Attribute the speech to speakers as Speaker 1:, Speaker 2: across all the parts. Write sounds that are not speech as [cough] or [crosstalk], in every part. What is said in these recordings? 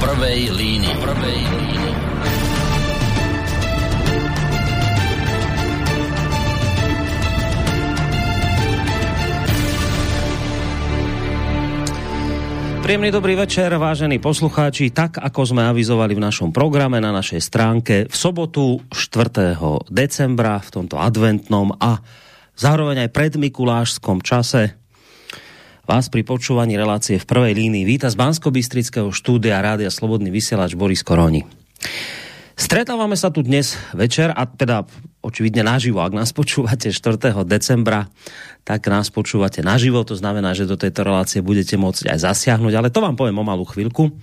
Speaker 1: prvej línii. Prvej línii.
Speaker 2: Príjemný dobrý večer, vážení poslucháči. Tak, ako sme avizovali v našom programe na našej stránke v sobotu 4. decembra v tomto adventnom a zároveň aj predmikulášskom čase vás pri počúvaní relácie v prvej línii víta z bansko štúdia Rádia Slobodný vysielač Boris Koroni. Stretávame sa tu dnes večer a teda očividne naživo, ak nás počúvate 4. decembra, tak nás počúvate naživo, to znamená, že do tejto relácie budete môcť aj zasiahnuť, ale to vám poviem o malú chvíľku.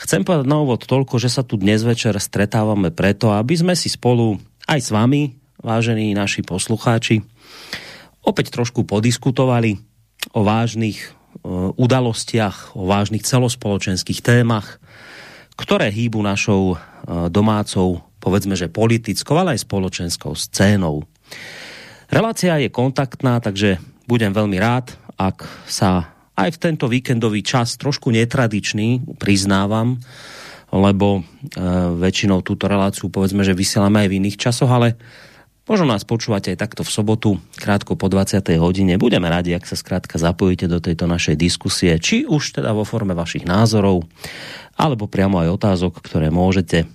Speaker 2: Chcem povedať na úvod toľko, že sa tu dnes večer stretávame preto, aby sme si spolu aj s vami, vážení naši poslucháči, opäť trošku podiskutovali o vážnych uh, udalostiach, o vážnych celospoločenských témach, ktoré hýbu našou uh, domácou, povedzme, že politickou, ale aj spoločenskou scénou. Relácia je kontaktná, takže budem veľmi rád, ak sa aj v tento víkendový čas trošku netradičný, priznávam, lebo e, väčšinou túto reláciu povedzme, že vysielame aj v iných časoch, ale možno nás počúvate aj takto v sobotu, krátko po 20. hodine. Budeme radi, ak sa skrátka zapojíte do tejto našej diskusie, či už teda vo forme vašich názorov, alebo priamo aj otázok, ktoré môžete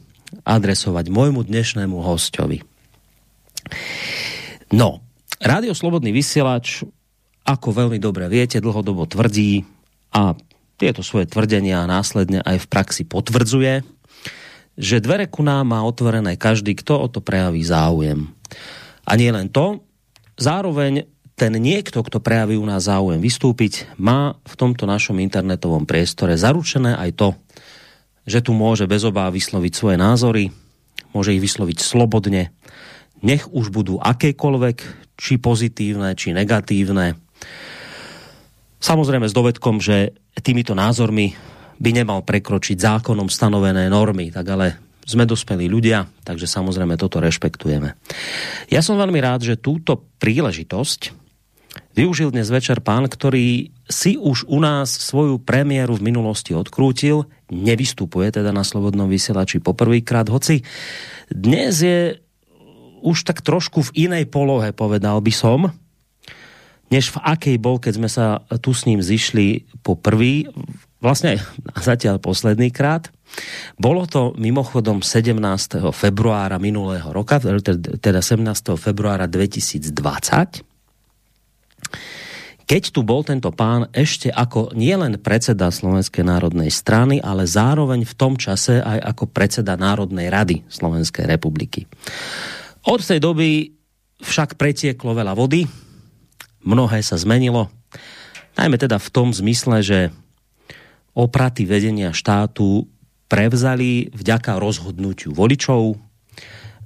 Speaker 2: adresovať môjmu dnešnému hostovi. No, Rádio Slobodný vysielač, ako veľmi dobre viete, dlhodobo tvrdí a tieto svoje tvrdenia následne aj v praxi potvrdzuje, že dvere ku nám má otvorené každý, kto o to prejaví záujem. A nie len to, zároveň ten niekto, kto prejaví u nás záujem vystúpiť, má v tomto našom internetovom priestore zaručené aj to, že tu môže bez obáv vysloviť svoje názory, môže ich vysloviť slobodne, nech už budú akékoľvek, či pozitívne, či negatívne. Samozrejme s dovedkom, že týmito názormi by nemal prekročiť zákonom stanovené normy, tak ale sme dospelí ľudia, takže samozrejme toto rešpektujeme. Ja som veľmi rád, že túto príležitosť využil dnes večer pán, ktorý si už u nás svoju premiéru v minulosti odkrútil, nevystupuje teda na Slobodnom vysielači poprvýkrát, hoci dnes je už tak trošku v inej polohe, povedal by som, než v akej bol, keď sme sa tu s ním zišli po vlastne [laughs] zatiaľ posledný krát. Bolo to mimochodom 17. februára minulého roka, teda 17. februára 2020, keď tu bol tento pán ešte ako nielen predseda Slovenskej národnej strany, ale zároveň v tom čase aj ako predseda Národnej rady Slovenskej republiky. Od tej doby však pretieklo veľa vody, mnohé sa zmenilo, najmä teda v tom zmysle, že opraty vedenia štátu prevzali vďaka rozhodnutiu voličov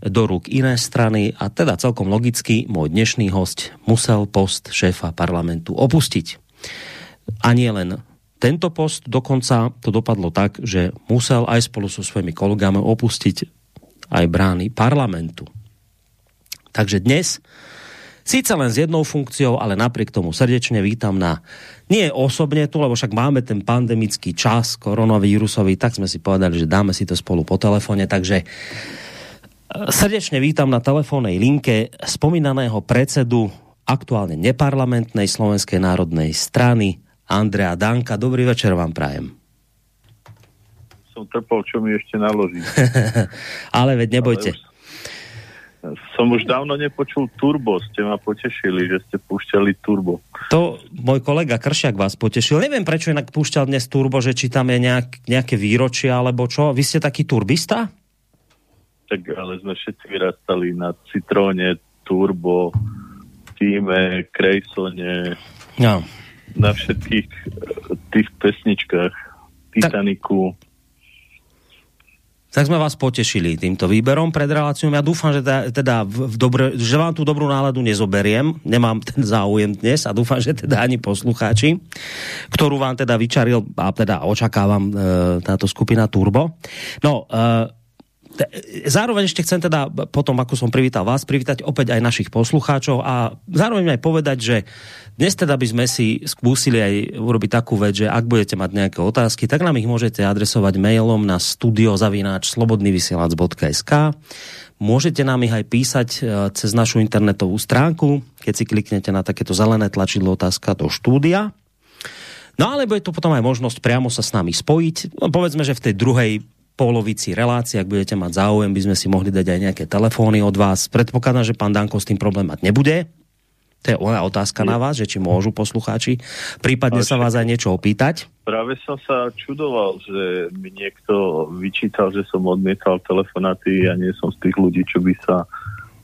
Speaker 2: do rúk iné strany a teda celkom logicky môj dnešný host musel post šéfa parlamentu opustiť. A nie len tento post, dokonca to dopadlo tak, že musel aj spolu so svojimi kolegami opustiť aj brány parlamentu. Takže dnes Síce len s jednou funkciou, ale napriek tomu srdečne vítam na, nie osobne tu, lebo však máme ten pandemický čas koronavírusový, tak sme si povedali, že dáme si to spolu po telefóne, takže e, srdečne vítam na telefónnej linke spomínaného predsedu aktuálne neparlamentnej Slovenskej národnej strany Andrea Danka. Dobrý večer vám prajem.
Speaker 3: Som trpol, čo mi ešte naloží. [laughs]
Speaker 2: ale veď nebojte. Ale už
Speaker 3: som už dávno nepočul Turbo, ste ma potešili, že ste púšťali Turbo.
Speaker 2: To môj kolega Kršiak vás potešil. Neviem, prečo inak púšťal dnes Turbo, že či tam je nejak, nejaké výročie alebo čo. Vy ste taký turbista?
Speaker 3: Tak ale sme všetci vyrastali na Citróne, Turbo, Týme, Krejsone, no. na všetkých eh, tých pesničkách, Titaniku. Tak
Speaker 2: tak sme vás potešili týmto výberom pred reláciou. Ja dúfam, že, teda, v dobre, že vám tú dobrú náladu nezoberiem. Nemám [laughs] ten záujem dnes a dúfam, že teda ani poslucháči, ktorú vám teda vyčaril a teda očakávam e, táto skupina Turbo. No, e, zároveň ešte chcem teda, potom ako som privítal vás, privítať opäť aj našich poslucháčov a zároveň aj povedať, že dnes teda by sme si skúsili aj urobiť takú vec, že ak budete mať nejaké otázky, tak nám ich môžete adresovať mailom na studiozavináč slobodnyvysielac.sk Môžete nám ich aj písať e, cez našu internetovú stránku, keď si kliknete na takéto zelené tlačidlo otázka do štúdia. No alebo je tu potom aj možnosť priamo sa s nami spojiť. No, povedzme, že v tej druhej polovici relácie, ak budete mať záujem, by sme si mohli dať aj nejaké telefóny od vás. Predpokladám, že pán Danko s tým problém mať nebude. To je ona otázka na vás, že či môžu poslucháči prípadne sa vás aj niečo opýtať.
Speaker 3: Práve som sa čudoval, že mi niekto vyčítal, že som odmietal telefonáty a nie som z tých ľudí, čo by sa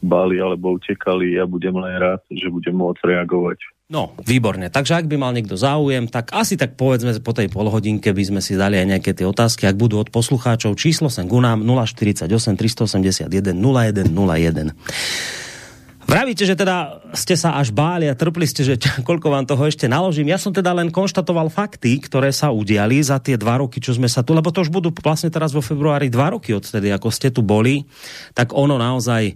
Speaker 3: báli alebo utekali. Ja budem len rád, že budem môcť reagovať.
Speaker 2: No, výborne. Takže ak by mal niekto záujem, tak asi tak povedzme po tej polhodinke by sme si dali aj nejaké tie otázky, ak budú od poslucháčov. Číslo sem ku nám 048 381 0101. Vravíte, že teda ste sa až báli a trpli ste, že [laughs] koľko vám toho ešte naložím. Ja som teda len konštatoval fakty, ktoré sa udiali za tie dva roky, čo sme sa tu, lebo to už budú vlastne teraz vo februári dva roky odtedy, ako ste tu boli, tak ono naozaj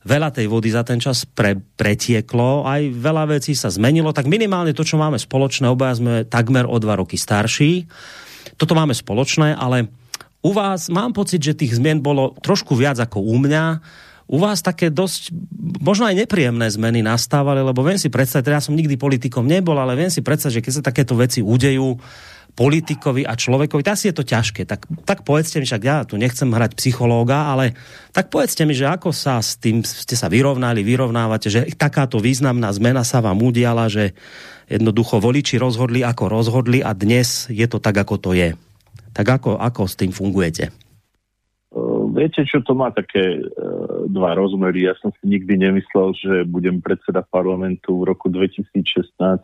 Speaker 2: veľa tej vody za ten čas pre, pretieklo, aj veľa vecí sa zmenilo, tak minimálne to, čo máme spoločné, obaja sme takmer o dva roky starší. Toto máme spoločné, ale u vás mám pocit, že tých zmien bolo trošku viac ako u mňa u vás také dosť, možno aj nepríjemné zmeny nastávali, lebo viem si predstaviť, teda ja som nikdy politikom nebol, ale viem si predstaviť, že keď sa takéto veci udejú politikovi a človekovi, tak asi je to ťažké. Tak, tak povedzte mi, však ja tu nechcem hrať psychológa, ale tak povedzte mi, že ako sa s tým ste sa vyrovnali, vyrovnávate, že takáto významná zmena sa vám udiala, že jednoducho voliči rozhodli, ako rozhodli a dnes je to tak, ako to je. Tak ako, ako s tým fungujete?
Speaker 3: Viete, čo to má také e, dva rozmery. Ja som si nikdy nemyslel, že budem predseda parlamentu v roku 2016. E,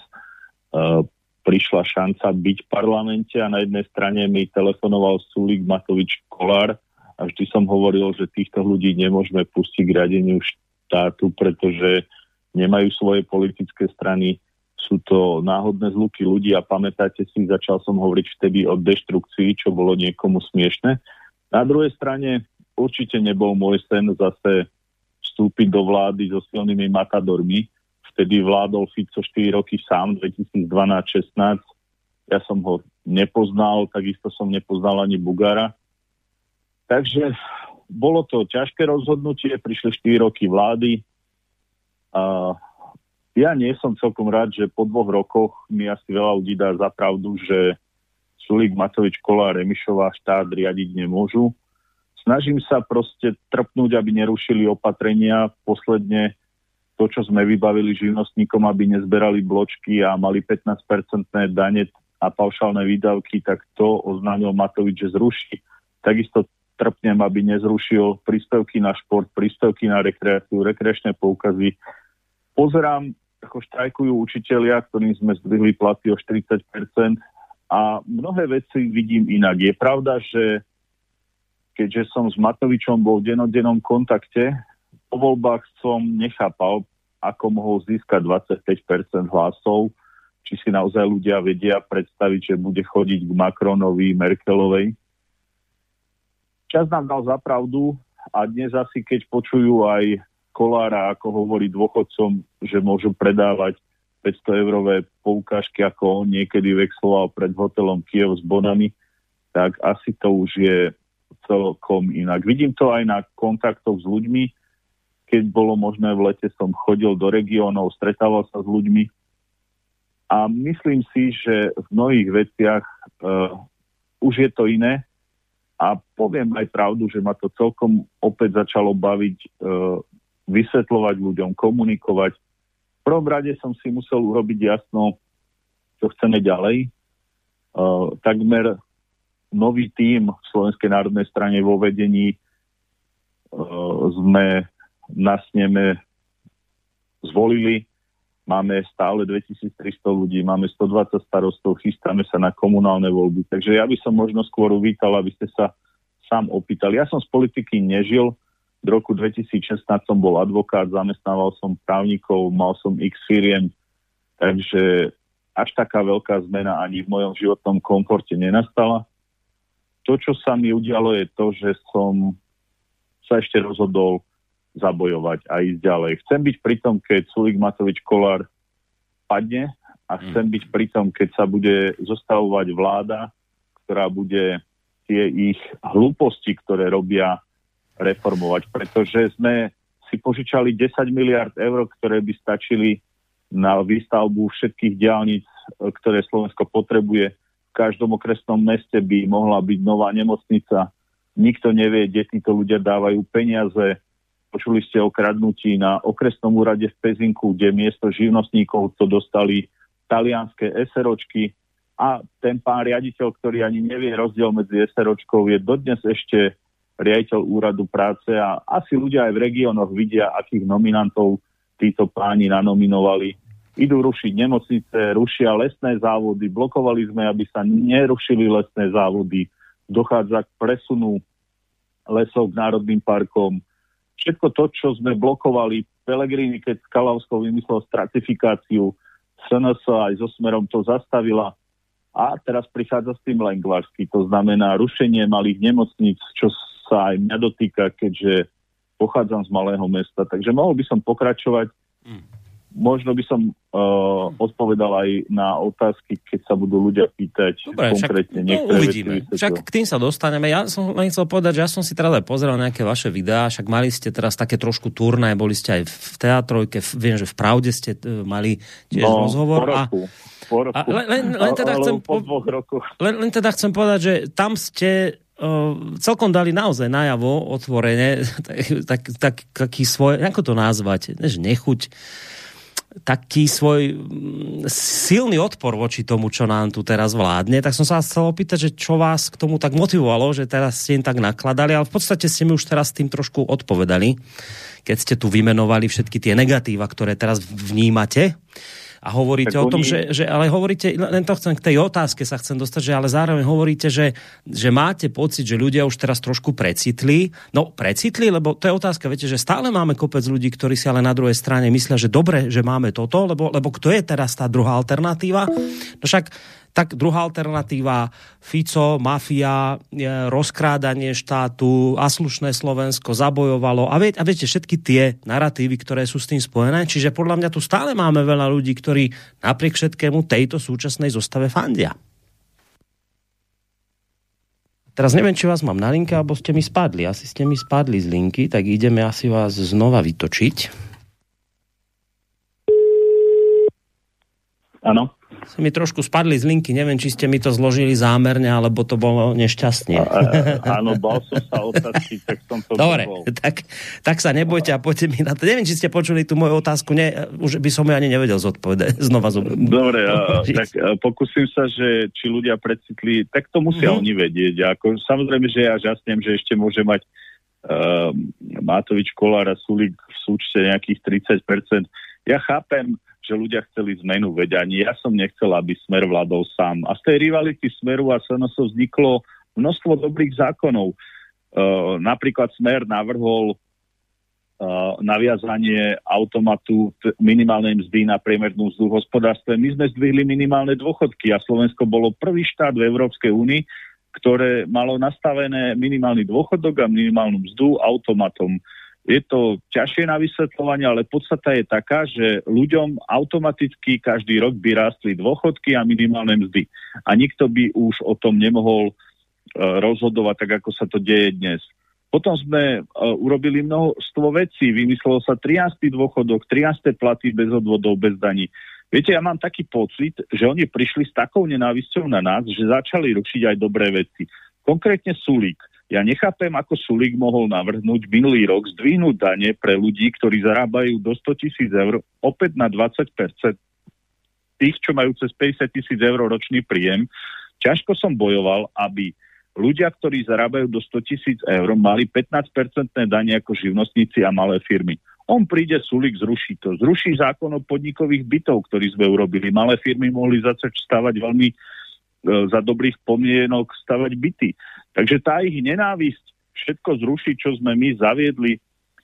Speaker 3: prišla šanca byť v parlamente a na jednej strane mi telefonoval Sulik Matovič Kolár a vždy som hovoril, že týchto ľudí nemôžeme pustiť k riadeniu štátu, pretože nemajú svoje politické strany, sú to náhodné zluky ľudí a pamätáte si, začal som hovoriť vtedy o deštrukcii, čo bolo niekomu smiešne. Na druhej strane určite nebol môj sen zase vstúpiť do vlády so silnými matadormi. Vtedy vládol Fico 4 roky sám, 2012-16. Ja som ho nepoznal, takisto som nepoznal ani Bugara. Takže bolo to ťažké rozhodnutie, prišli 4 roky vlády. A ja nie som celkom rád, že po dvoch rokoch mi asi veľa ľudí dá za pravdu, že Sulík, Matovič, Kola a Remišová štát riadiť nemôžu snažím sa proste trpnúť, aby nerušili opatrenia. Posledne to, čo sme vybavili živnostníkom, aby nezberali bločky a mali 15-percentné dane a paušálne výdavky, tak to oznámil Matovič, že zruší. Takisto trpnem, aby nezrušil príspevky na šport, príspevky na rekreáciu, rekreačné poukazy. Pozerám, ako štrajkujú učitelia, ktorým sme zdvihli platy o 40% a mnohé veci vidím inak. Je pravda, že keďže som s Matovičom bol v denodennom kontakte, po voľbách som nechápal, ako mohol získať 25% hlasov, či si naozaj ľudia vedia predstaviť, že bude chodiť k Macronovi, Merkelovej. Čas nám dal zapravdu a dnes asi keď počujú aj Kolára, ako hovorí dôchodcom, že môžu predávať 500 eurové poukážky, ako on niekedy vexloval pred hotelom Kiev s bonami, tak asi to už je celkom inak. Vidím to aj na kontaktoch s ľuďmi. Keď bolo možné v lete, som chodil do regiónov, stretával sa s ľuďmi a myslím si, že v mnohých veciach uh, už je to iné a poviem aj pravdu, že ma to celkom opäť začalo baviť uh, vysvetľovať ľuďom, komunikovať. V prvom rade som si musel urobiť jasno, čo chceme ďalej. Uh, takmer nový tím v Slovenskej národnej strane vo vedení uh, sme na sneme zvolili. Máme stále 2300 ľudí, máme 120 starostov, chystáme sa na komunálne voľby. Takže ja by som možno skôr uvítal, aby ste sa sám opýtali. Ja som z politiky nežil. V roku 2016 som bol advokát, zamestnával som právnikov, mal som x firiem, takže až taká veľká zmena ani v mojom životnom komforte nenastala to, čo sa mi udialo, je to, že som sa ešte rozhodol zabojovať a ísť ďalej. Chcem byť pri tom, keď Sulik Matovič Kolár padne a chcem byť pri tom, keď sa bude zostavovať vláda, ktorá bude tie ich hlúposti, ktoré robia, reformovať. Pretože sme si požičali 10 miliard eur, ktoré by stačili na výstavbu všetkých diálnic, ktoré Slovensko potrebuje. V každom okresnom meste by mohla byť nová nemocnica. Nikto nevie, kde títo ľudia dávajú peniaze. Počuli ste o kradnutí na okresnom úrade v Pezinku, kde miesto živnostníkov to dostali talianské SROčky a ten pán riaditeľ, ktorý ani nevie rozdiel medzi SROčkou, je dodnes ešte riaditeľ úradu práce a asi ľudia aj v regiónoch vidia, akých nominantov títo páni nanominovali. Idú rušiť nemocnice, rušia lesné závody, blokovali sme, aby sa nerušili lesné závody, dochádza k presunu lesov k národným parkom. Všetko to, čo sme blokovali, Pelegrini, keď Kalavskou vymyslel stratifikáciu, SNS aj so Smerom to zastavila a teraz prichádza s tým Lengvarsky, to znamená rušenie malých nemocníc, čo sa aj mňa dotýka, keďže pochádzam z malého mesta. Takže mohol by som pokračovať. Mm. Možno by som uh, odpovedal aj na otázky, keď sa budú ľudia pýtať
Speaker 2: Dobre, konkrétne však, no, uvidíme. Však k tým sa dostaneme. Ja som len chcel povedať, že ja som si teraz aj pozrel nejaké vaše videá, však mali ste teraz také trošku turné, boli ste aj v teatrojke, viem, že v Pravde ste uh, mali tiež no, rozhovor.
Speaker 3: Po roku. A, po roku. A
Speaker 2: len, len, len, teda chcem,
Speaker 3: po dvoch rokoch.
Speaker 2: Len, len teda chcem povedať, že tam ste celkom dali naozaj najavo otvorene [laughs] tak, tak, taký svoj, ako to nazvať, než nechuť, taký svoj mm, silný odpor voči tomu, čo nám tu teraz vládne, tak som sa chcel opýtať, že čo vás k tomu tak motivovalo, že teraz ste im tak nakladali, ale v podstate ste mi už teraz tým trošku odpovedali, keď ste tu vymenovali všetky tie negatíva, ktoré teraz vnímate a hovoríte tak o tom, oni... že, že, ale hovoríte, len to chcem k tej otázke sa chcem dostať, že ale zároveň hovoríte, že, že máte pocit, že ľudia už teraz trošku precitli. No, precitli, lebo to je otázka, viete, že stále máme kopec ľudí, ktorí si ale na druhej strane myslia, že dobre, že máme toto, lebo, lebo kto je teraz tá druhá alternatíva? No však tak druhá alternatíva, Fico, mafia, rozkrádanie štátu, a slušné Slovensko zabojovalo a, vie, a viete, všetky tie narratívy, ktoré sú s tým spojené. Čiže podľa mňa tu stále máme veľa ľudí, ktorí napriek všetkému tejto súčasnej zostave fandia. Teraz neviem, či vás mám na linke, alebo ste mi spadli. Asi ste mi spadli z linky, tak ideme asi vás znova vytočiť.
Speaker 3: Áno
Speaker 2: sa mi trošku spadli z linky, neviem, či ste mi to zložili zámerne, alebo to bolo nešťastne.
Speaker 3: áno, bol som sa otázky, tak som to
Speaker 2: Dobre, tak, tak sa nebojte a poďte mi na to. Neviem, či ste počuli tú moju otázku, ne, už by som ju ani nevedel zodpovedať. [laughs] Znova zom...
Speaker 3: Dobre, a, [laughs] tak a, pokúsim sa, že či ľudia precitli, tak to musia mm-hmm. oni vedieť. Ako, samozrejme, že ja žasnem, že ešte môže mať uh, Mátovič, Kolár a Sulik v súčte nejakých 30%. Ja chápem, že ľudia chceli zmenu, veď ja som nechcel, aby Smer vládol sám. A z tej rivality Smeru a SNS vzniklo množstvo dobrých zákonov. Uh, napríklad Smer navrhol uh, naviazanie automatu minimálnej mzdy na priemernú mzdu v hospodárstve. My sme zdvihli minimálne dôchodky a Slovensko bolo prvý štát v Európskej únii, ktoré malo nastavené minimálny dôchodok a minimálnu mzdu automatom. Je to ťažšie na vysvetľovanie, ale podstata je taká, že ľuďom automaticky každý rok by rástli dôchodky a minimálne mzdy. A nikto by už o tom nemohol uh, rozhodovať tak, ako sa to deje dnes. Potom sme uh, urobili množstvo vecí. Vymyslelo sa 13. dôchodok, 13. platy bez odvodov, bez daní. Viete, ja mám taký pocit, že oni prišli s takou nenávisťou na nás, že začali rušiť aj dobré veci. Konkrétne Sulík ja nechápem, ako Sulik mohol navrhnúť minulý rok zdvihnúť dane pre ľudí, ktorí zarábajú do 100 tisíc eur opäť na 20% tých, čo majú cez 50 tisíc eur ročný príjem. Ťažko som bojoval, aby ľudia, ktorí zarábajú do 100 tisíc eur, mali 15-percentné dane ako živnostníci a malé firmy. On príde, Sulik zruší to. Zruší zákon o podnikových bytov, ktorý sme urobili. Malé firmy mohli začať stavať veľmi E, za dobrých pomienok stavať byty. Takže tá ich nenávisť všetko zruší, čo sme my zaviedli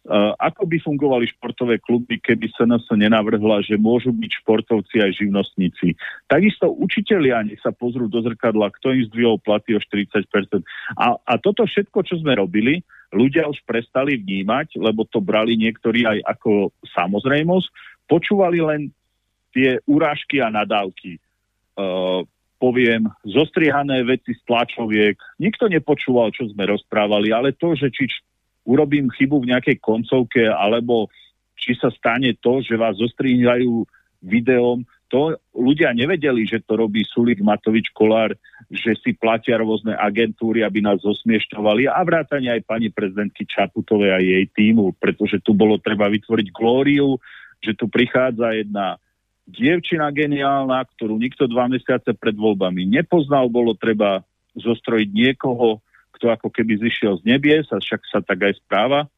Speaker 3: Uh, ako by fungovali športové kluby, keby sa nás nenavrhla, že môžu byť športovci aj živnostníci. Takisto učitelia, nech sa pozrú do zrkadla, kto im zdvihol platy o 40%. A, a toto všetko, čo sme robili, ľudia už prestali vnímať, lebo to brali niektorí aj ako samozrejmosť, počúvali len tie urážky a nadávky. Uh, poviem, zostriehané veci z tlačoviek. Nikto nepočúval, čo sme rozprávali, ale to, že či urobím chybu v nejakej koncovke, alebo či sa stane to, že vás zostrihajú videom, to ľudia nevedeli, že to robí Sulik Matovič Kolár, že si platia rôzne agentúry, aby nás zosmiešťovali a vrátane aj pani prezidentky Čaputovej a jej týmu, pretože tu bolo treba vytvoriť glóriu, že tu prichádza jedna dievčina geniálna, ktorú nikto dva mesiace pred voľbami nepoznal, bolo treba zostrojiť niekoho, to ako keby zišiel z nebies, a však sa tak aj správa.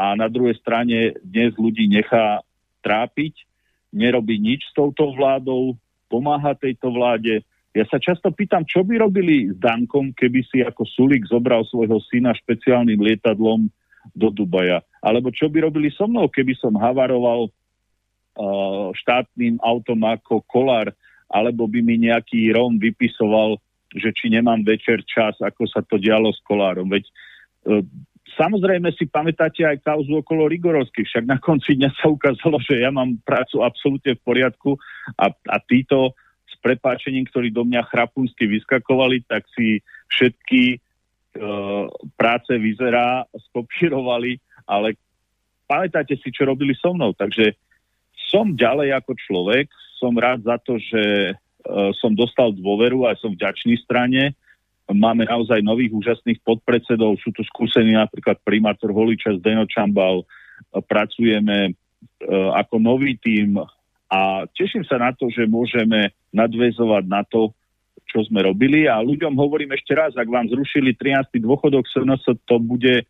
Speaker 3: A na druhej strane dnes ľudí nechá trápiť, nerobí nič s touto vládou, pomáha tejto vláde. Ja sa často pýtam, čo by robili s Dankom, keby si ako Sulik zobral svojho syna špeciálnym lietadlom do Dubaja. Alebo čo by robili so mnou, keby som havaroval štátnym autom ako kolár, alebo by mi nejaký Róm vypisoval že či nemám večer čas, ako sa to dialo s kolárom. Veď e, samozrejme si pamätáte aj kauzu okolo Rigorovských, však na konci dňa sa ukázalo, že ja mám prácu absolútne v poriadku a, a títo s prepáčením, ktorí do mňa chrapunsky vyskakovali, tak si všetky e, práce vyzerá, skopírovali, ale pamätáte si, čo robili so mnou. Takže som ďalej ako človek, som rád za to, že Eh, som dostal dôveru a som vďačný strane. Máme naozaj nových úžasných podpredsedov, sú tu skúsení napríklad primátor Holiča Zdeno Čambal, eh, pracujeme eh, ako nový tím a teším sa na to, že môžeme nadvezovať na to, čo sme robili a ľuďom hovorím ešte raz, ak vám zrušili 13. dôchodok SNS, to bude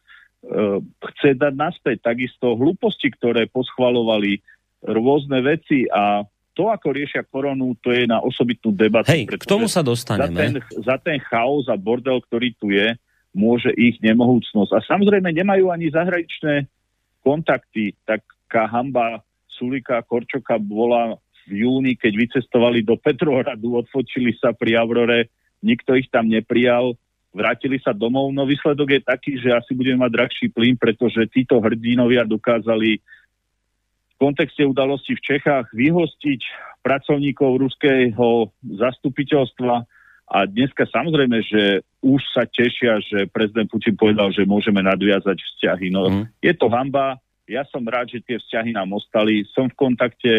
Speaker 3: chce dať naspäť takisto hlúposti, ktoré poschvalovali rôzne veci a to, ako riešia koronu, to je na osobitnú debatu.
Speaker 2: Hej, k tomu sa dostaneme.
Speaker 3: Za ten, za ten chaos a bordel, ktorý tu je, môže ich nemohúcnosť. A samozrejme nemajú ani zahraničné kontakty. Taká hamba Sulika Korčoka bola v júni, keď vycestovali do Petrohradu, odfočili sa pri Aurore, nikto ich tam neprijal, vrátili sa domov. No výsledok je taký, že asi budeme mať drahší plyn, pretože títo hrdinovia dokázali kontexte udalosti v Čechách vyhostiť pracovníkov ruského zastupiteľstva a dneska samozrejme, že už sa tešia, že prezident Putin povedal, že môžeme nadviazať vzťahy. No, mm. Je to hamba, ja som rád, že tie vzťahy nám ostali. Som v kontakte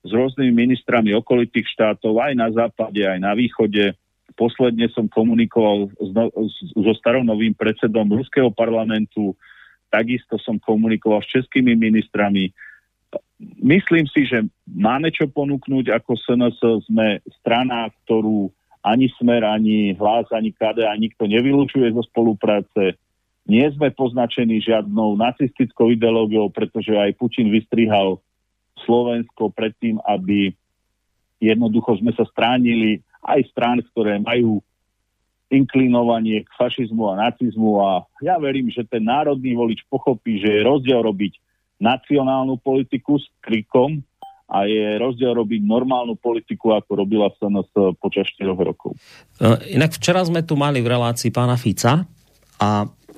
Speaker 3: s rôznymi ministrami okolitých štátov, aj na západe, aj na východe. Posledne som komunikoval no, so staronovým predsedom ruského parlamentu, takisto som komunikoval s českými ministrami, myslím si, že máme čo ponúknuť ako SNS. Sme strana, ktorú ani Smer, ani Hlas, ani KD, ani nikto nevylučuje zo spolupráce. Nie sme poznačení žiadnou nacistickou ideológiou, pretože aj Putin vystrihal Slovensko predtým, aby jednoducho sme sa stránili aj strán, ktoré majú inklinovanie k fašizmu a nacizmu a ja verím, že ten národný volič pochopí, že je rozdiel robiť nacionálnu politiku s krikom a je rozdiel robiť normálnu politiku, ako robila SNS počas 4 rokov.
Speaker 2: E, inak včera sme tu mali v relácii pána Fica a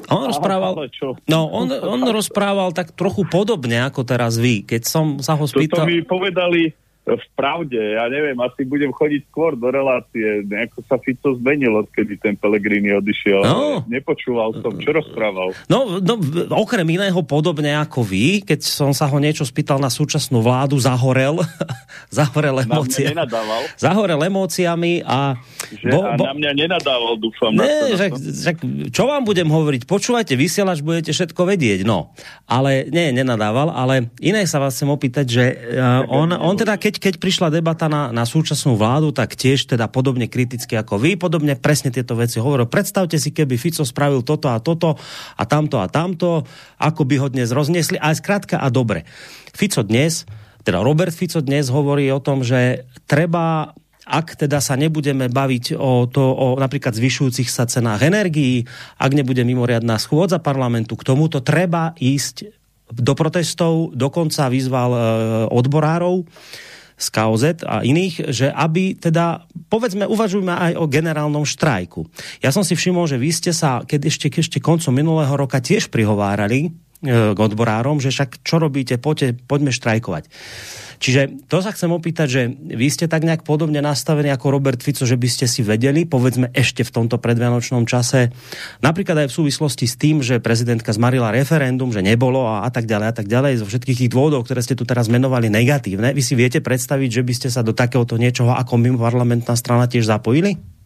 Speaker 2: on Aha, rozprával, no, on, on rozprával tak trochu podobne ako teraz vy. Keď som sa ho spýtal...
Speaker 3: Toto mi povedali v pravde. Ja neviem, asi budem chodiť skôr do relácie. Nejako sa Fico zmenil, odkedy ten Pelegrini odišiel. No. Nepočúval som, čo rozprával.
Speaker 2: No, no, okrem iného podobne ako vy, keď som sa ho niečo spýtal na súčasnú vládu, zahorel. [laughs] zahorel emóciami. Zahorel emóciami a...
Speaker 3: Že, bo, bo, a na mňa nenadával, dúfam.
Speaker 2: Ne, že, že, čo vám budem hovoriť? Počúvajte, vysielač, budete všetko vedieť. No, ale nie, nenadával, ale iné sa vás chcem opýtať, že uh, on, on teda, keď keď prišla debata na, na súčasnú vládu, tak tiež teda podobne kriticky ako vy, podobne presne tieto veci hovoril. Predstavte si, keby Fico spravil toto a toto a tamto a tamto, ako by ho dnes rozniesli, ale skrátka a dobre. Fico dnes, teda Robert Fico dnes hovorí o tom, že treba ak teda sa nebudeme baviť o, to, o napríklad zvyšujúcich sa cenách energií, ak nebude mimoriadná schôdza parlamentu, k tomuto treba ísť do protestov, dokonca vyzval e, odborárov z KOZ a iných, že aby teda, povedzme, uvažujme aj o generálnom štrajku. Ja som si všimol, že vy ste sa, keď ešte, ešte koncom minulého roka tiež prihovárali k odborárom, že však čo robíte, poďte, poďme štrajkovať. Čiže to sa chcem opýtať, že vy ste tak nejak podobne nastavení ako Robert Fico, že by ste si vedeli, povedzme ešte v tomto predvianočnom čase, napríklad aj v súvislosti s tým, že prezidentka zmarila referendum, že nebolo a, a tak ďalej a tak ďalej, zo všetkých tých dôvodov, ktoré ste tu teraz menovali negatívne, vy si viete predstaviť, že by ste sa do takéhoto niečoho ako mimo parlamentná strana tiež zapojili?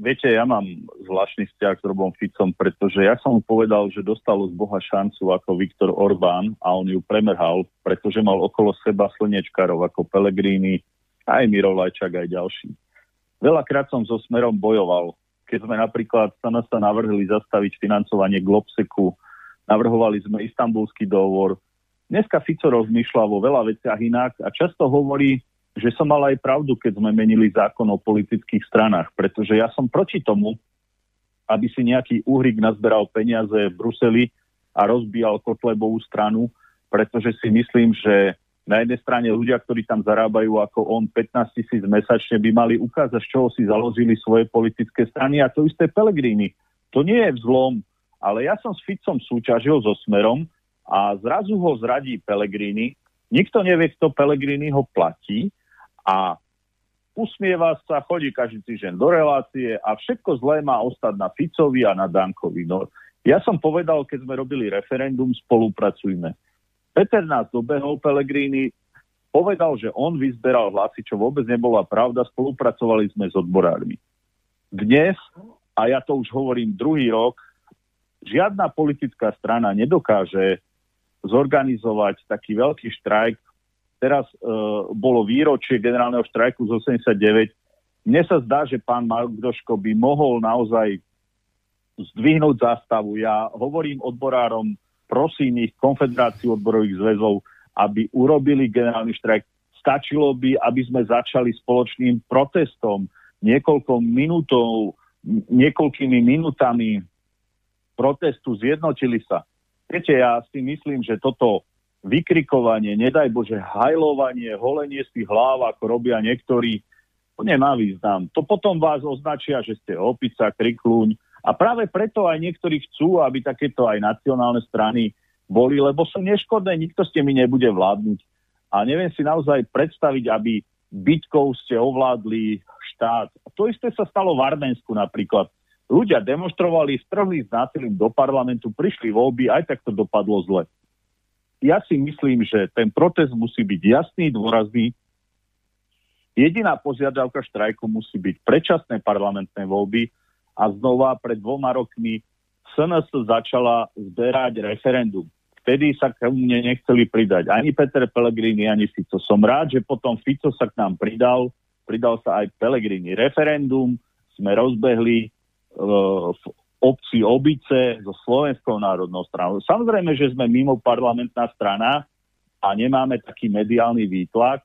Speaker 3: Viete, ja mám zvláštny vzťah s Robom Ficom, pretože ja som mu povedal, že dostal z Boha šancu ako Viktor Orbán a on ju premerhal, pretože mal okolo seba slnečkarov ako Pelegrini, aj Miro Lajčák, aj ďalší. Veľakrát som so Smerom bojoval, keď sme napríklad sa nás navrhli zastaviť financovanie Globseku, navrhovali sme istambulský dohovor. Dneska Fico rozmýšľa vo veľa veciach inak a často hovorí, že som mal aj pravdu, keď sme menili zákon o politických stranách, pretože ja som proti tomu, aby si nejaký uhrik nazberal peniaze v Bruseli a rozbíjal Kotlebovú stranu, pretože si myslím, že na jednej strane ľudia, ktorí tam zarábajú ako on 15 tisíc mesačne, by mali ukázať, z čoho si založili svoje politické strany a to isté Pelegrini. To nie je vzlom, ale ja som s Ficom súťažil so Smerom a zrazu ho zradí Pelegrini. Nikto nevie, kto Pelegrini ho platí a usmieva sa, chodí každý týždeň do relácie a všetko zlé má ostať na Ficovi a na Dankovi. No, ja som povedal, keď sme robili referendum, spolupracujme. Peter nás dobehol, Pelegrini, povedal, že on vyzberal hlasy, čo vôbec nebola pravda, spolupracovali sme s odborármi. Dnes, a ja to už hovorím druhý rok, žiadna politická strana nedokáže zorganizovať taký veľký štrajk teraz uh, bolo výročie generálneho štrajku z 89. Mne sa zdá, že pán Magdoško by mohol naozaj zdvihnúť zástavu. Ja hovorím odborárom, prosím ich, konfederáciu odborových zväzov, aby urobili generálny štrajk. Stačilo by, aby sme začali spoločným protestom niekoľko minútov, niekoľkými minutami protestu zjednotili sa. Viete, ja si myslím, že toto vykrikovanie, nedaj Bože, hajlovanie, holenie si hlav, ako robia niektorí, to nemá význam. To potom vás označia, že ste opica, kriklúň. A práve preto aj niektorí chcú, aby takéto aj nacionálne strany boli, lebo sú neškodné, nikto ste mi nebude vládnuť. A neviem si naozaj predstaviť, aby bytkou ste ovládli štát. A to isté sa stalo v Arménsku napríklad. Ľudia demonstrovali, strhli s násilím do parlamentu, prišli voľby, aj tak to dopadlo zle ja si myslím, že ten protest musí byť jasný, dôrazný. Jediná požiadavka štrajku musí byť predčasné parlamentné voľby a znova pred dvoma rokmi SNS začala zberať referendum. Vtedy sa k mne nechceli pridať ani Peter Pellegrini, ani Fico. Som rád, že potom Fico sa k nám pridal, pridal sa aj Pellegrini. Referendum sme rozbehli uh, v obci Obice so Slovenskou národnou stranou. Samozrejme, že sme mimo parlamentná strana a nemáme taký mediálny výtlak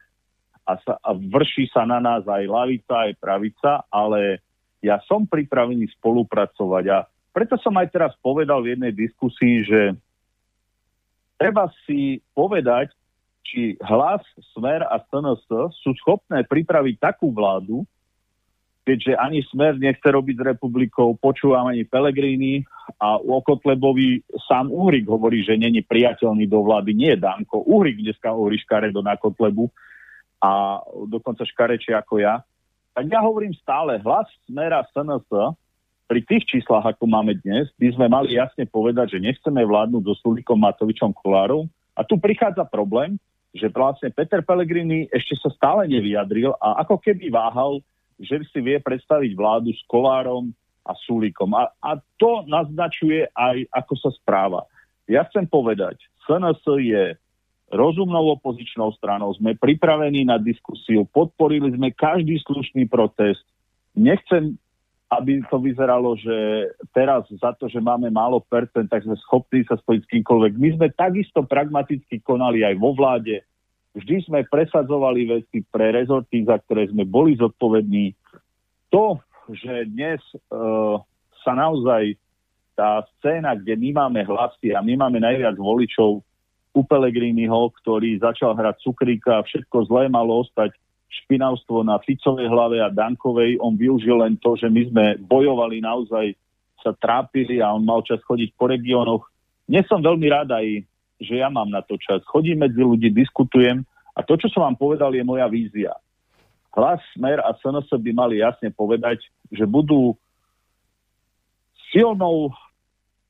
Speaker 3: a, sa, a vrší sa na nás aj lavica, aj pravica, ale ja som pripravený spolupracovať a preto som aj teraz povedal v jednej diskusii, že treba si povedať, či hlas, smer a SNS sú schopné pripraviť takú vládu, keďže ani Smer nechce robiť s republikou, počúvam ani Pelegrini a o Kotlebovi sám Uhrik hovorí, že není priateľný do vlády, nie Danko. Uhrik dneska hovorí škaredo na Kotlebu a dokonca škarečie ako ja. Tak ja hovorím stále, hlas Smera SNS pri tých číslach, ako máme dnes, by sme mali jasne povedať, že nechceme vládnuť so Sulikom Matovičom Kolárov. A tu prichádza problém, že vlastne Peter Pellegrini ešte sa stále nevyjadril a ako keby váhal že si vie predstaviť vládu s Kolárom a Sulíkom. A, a to naznačuje aj, ako sa správa. Ja chcem povedať, SNS je rozumnou opozičnou stranou, sme pripravení na diskusiu, podporili sme každý slušný protest. Nechcem, aby to vyzeralo, že teraz za to, že máme málo percent, tak sme schopní sa spojiť s kýmkoľvek. My sme takisto pragmaticky konali aj vo vláde, Vždy sme presadzovali veci pre rezorty, za ktoré sme boli zodpovední. To, že dnes uh, sa naozaj tá scéna, kde my máme hlasy a my máme najviac voličov u Pelegriniho, ktorý začal hrať cukríka všetko zlé malo ostať špinavstvo na Ficovej hlave a Dankovej. On využil len to, že my sme bojovali naozaj, sa trápili a on mal čas chodiť po regiónoch. Dnes som veľmi rád aj, že ja mám na to čas. Chodím medzi ľudí, diskutujem a to, čo som vám povedal, je moja vízia. Hlas, Smer a SNS by mali jasne povedať, že budú silnou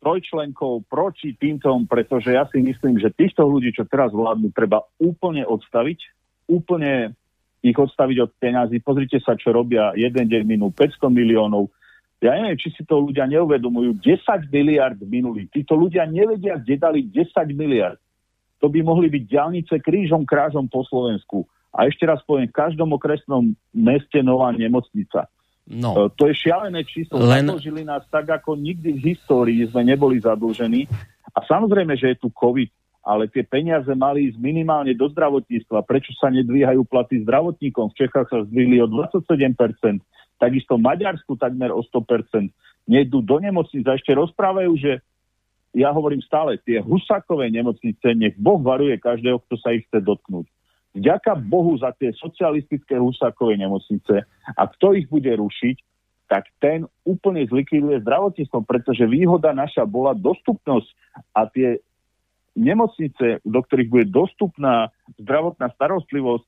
Speaker 3: trojčlenkou proti týmto, pretože ja si myslím, že týchto ľudí, čo teraz vládnu, treba úplne odstaviť, úplne ich odstaviť od peňazí. Pozrite sa, čo robia jeden deň minú 500 miliónov. Ja neviem, či si to ľudia neuvedomujú. 10 miliard minulý. Títo ľudia nevedia, kde dali 10 miliard. To by mohli byť diálnice krížom, krážom po Slovensku. A ešte raz poviem, v každom okresnom meste nová nemocnica. No. E, to je šialené číslo. Len... Zadlžili nás tak, ako nikdy v histórii sme neboli zadlžení. A samozrejme, že je tu COVID, ale tie peniaze mali ísť minimálne do zdravotníctva. Prečo sa nedvíhajú platy zdravotníkom? V Čechách sa zdvihli o 27%, takisto Maďarsku takmer o 100%. Nejdu do nemocnic a ešte rozprávajú, že ja hovorím stále, tie husákové nemocnice, nech Boh varuje každého, kto sa ich chce dotknúť vďaka Bohu za tie socialistické husákové nemocnice a kto ich bude rušiť, tak ten úplne zlikviduje zdravotníctvo, pretože výhoda naša bola dostupnosť a tie nemocnice, do ktorých bude dostupná zdravotná starostlivosť,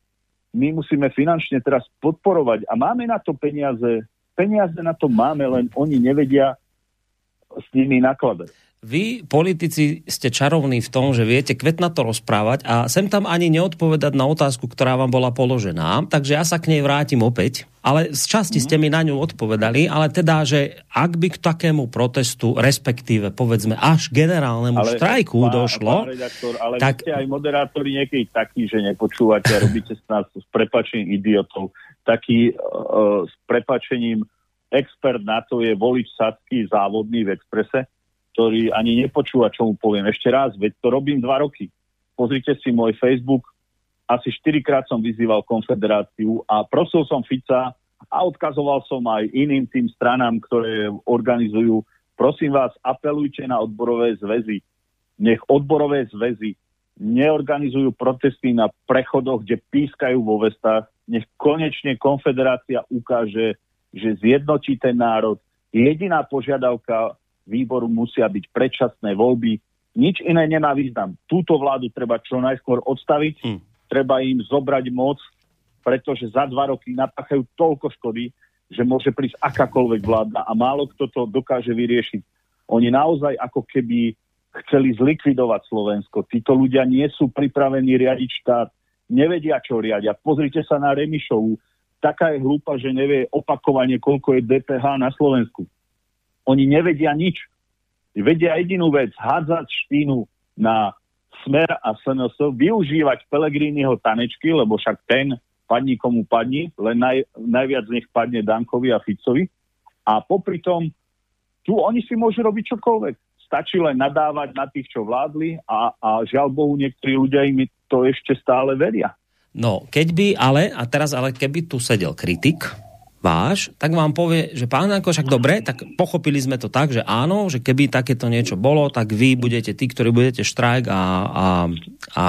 Speaker 3: my musíme finančne teraz podporovať a máme na to peniaze. Peniaze na to máme, len oni nevedia s nimi nakladať.
Speaker 2: Vy, politici, ste čarovní v tom, že viete kvetna to rozprávať a sem tam ani neodpovedať na otázku, ktorá vám bola položená, takže ja sa k nej vrátim opäť. Ale z časti ste mi na ňu odpovedali, ale teda, že ak by k takému protestu, respektíve povedzme až generálnemu ale, štrajku pán, došlo, pán redaktor,
Speaker 3: ale tak... ste aj moderátori niekedy takí, že nepočúvate a robíte s nás s prepačením idiotov. Taký uh, s prepačením expert na to je volič Sadský závodný v Exprese, ktorý ani nepočúva, čo mu poviem. Ešte raz, veď to robím dva roky. Pozrite si môj Facebook, asi štyrikrát som vyzýval konfederáciu a prosil som Fica a odkazoval som aj iným tým stranám, ktoré organizujú. Prosím vás, apelujte na odborové zväzy. Nech odborové zväzy neorganizujú protesty na prechodoch, kde pískajú vo vestách. Nech konečne konfederácia ukáže, že zjednotí ten národ. Jediná požiadavka výboru musia byť predčasné voľby. Nič iné nemá význam. Túto vládu treba čo najskôr odstaviť, hmm. treba im zobrať moc, pretože za dva roky napáchajú toľko škody, že môže prísť akákoľvek vláda a málo kto to dokáže vyriešiť. Oni naozaj ako keby chceli zlikvidovať Slovensko. Títo ľudia nie sú pripravení riadiť štát, nevedia, čo riadia. Pozrite sa na Remišovu. Taká je hlúpa, že nevie opakovane, koľko je DPH na Slovensku. Oni nevedia nič. Vedia jedinú vec, hádzať špínu na smer a SNS, využívať Pelegrínyho tanečky, lebo však ten padni komu padni, len naj, najviac nech padne Dankovi a Ficovi. A popri tom, tu oni si môžu robiť čokoľvek. Stačí len nadávať na tých, čo vládli a, a žiaľ Bohu, niektorí ľudia im to ešte stále veria.
Speaker 2: No, keď by ale, a teraz ale keby tu sedel kritik, váš, tak vám povie, že pán Danko, však dobre, tak pochopili sme to tak, že áno, že keby takéto niečo bolo, tak vy budete tí, ktorí budete štrajk a, a, a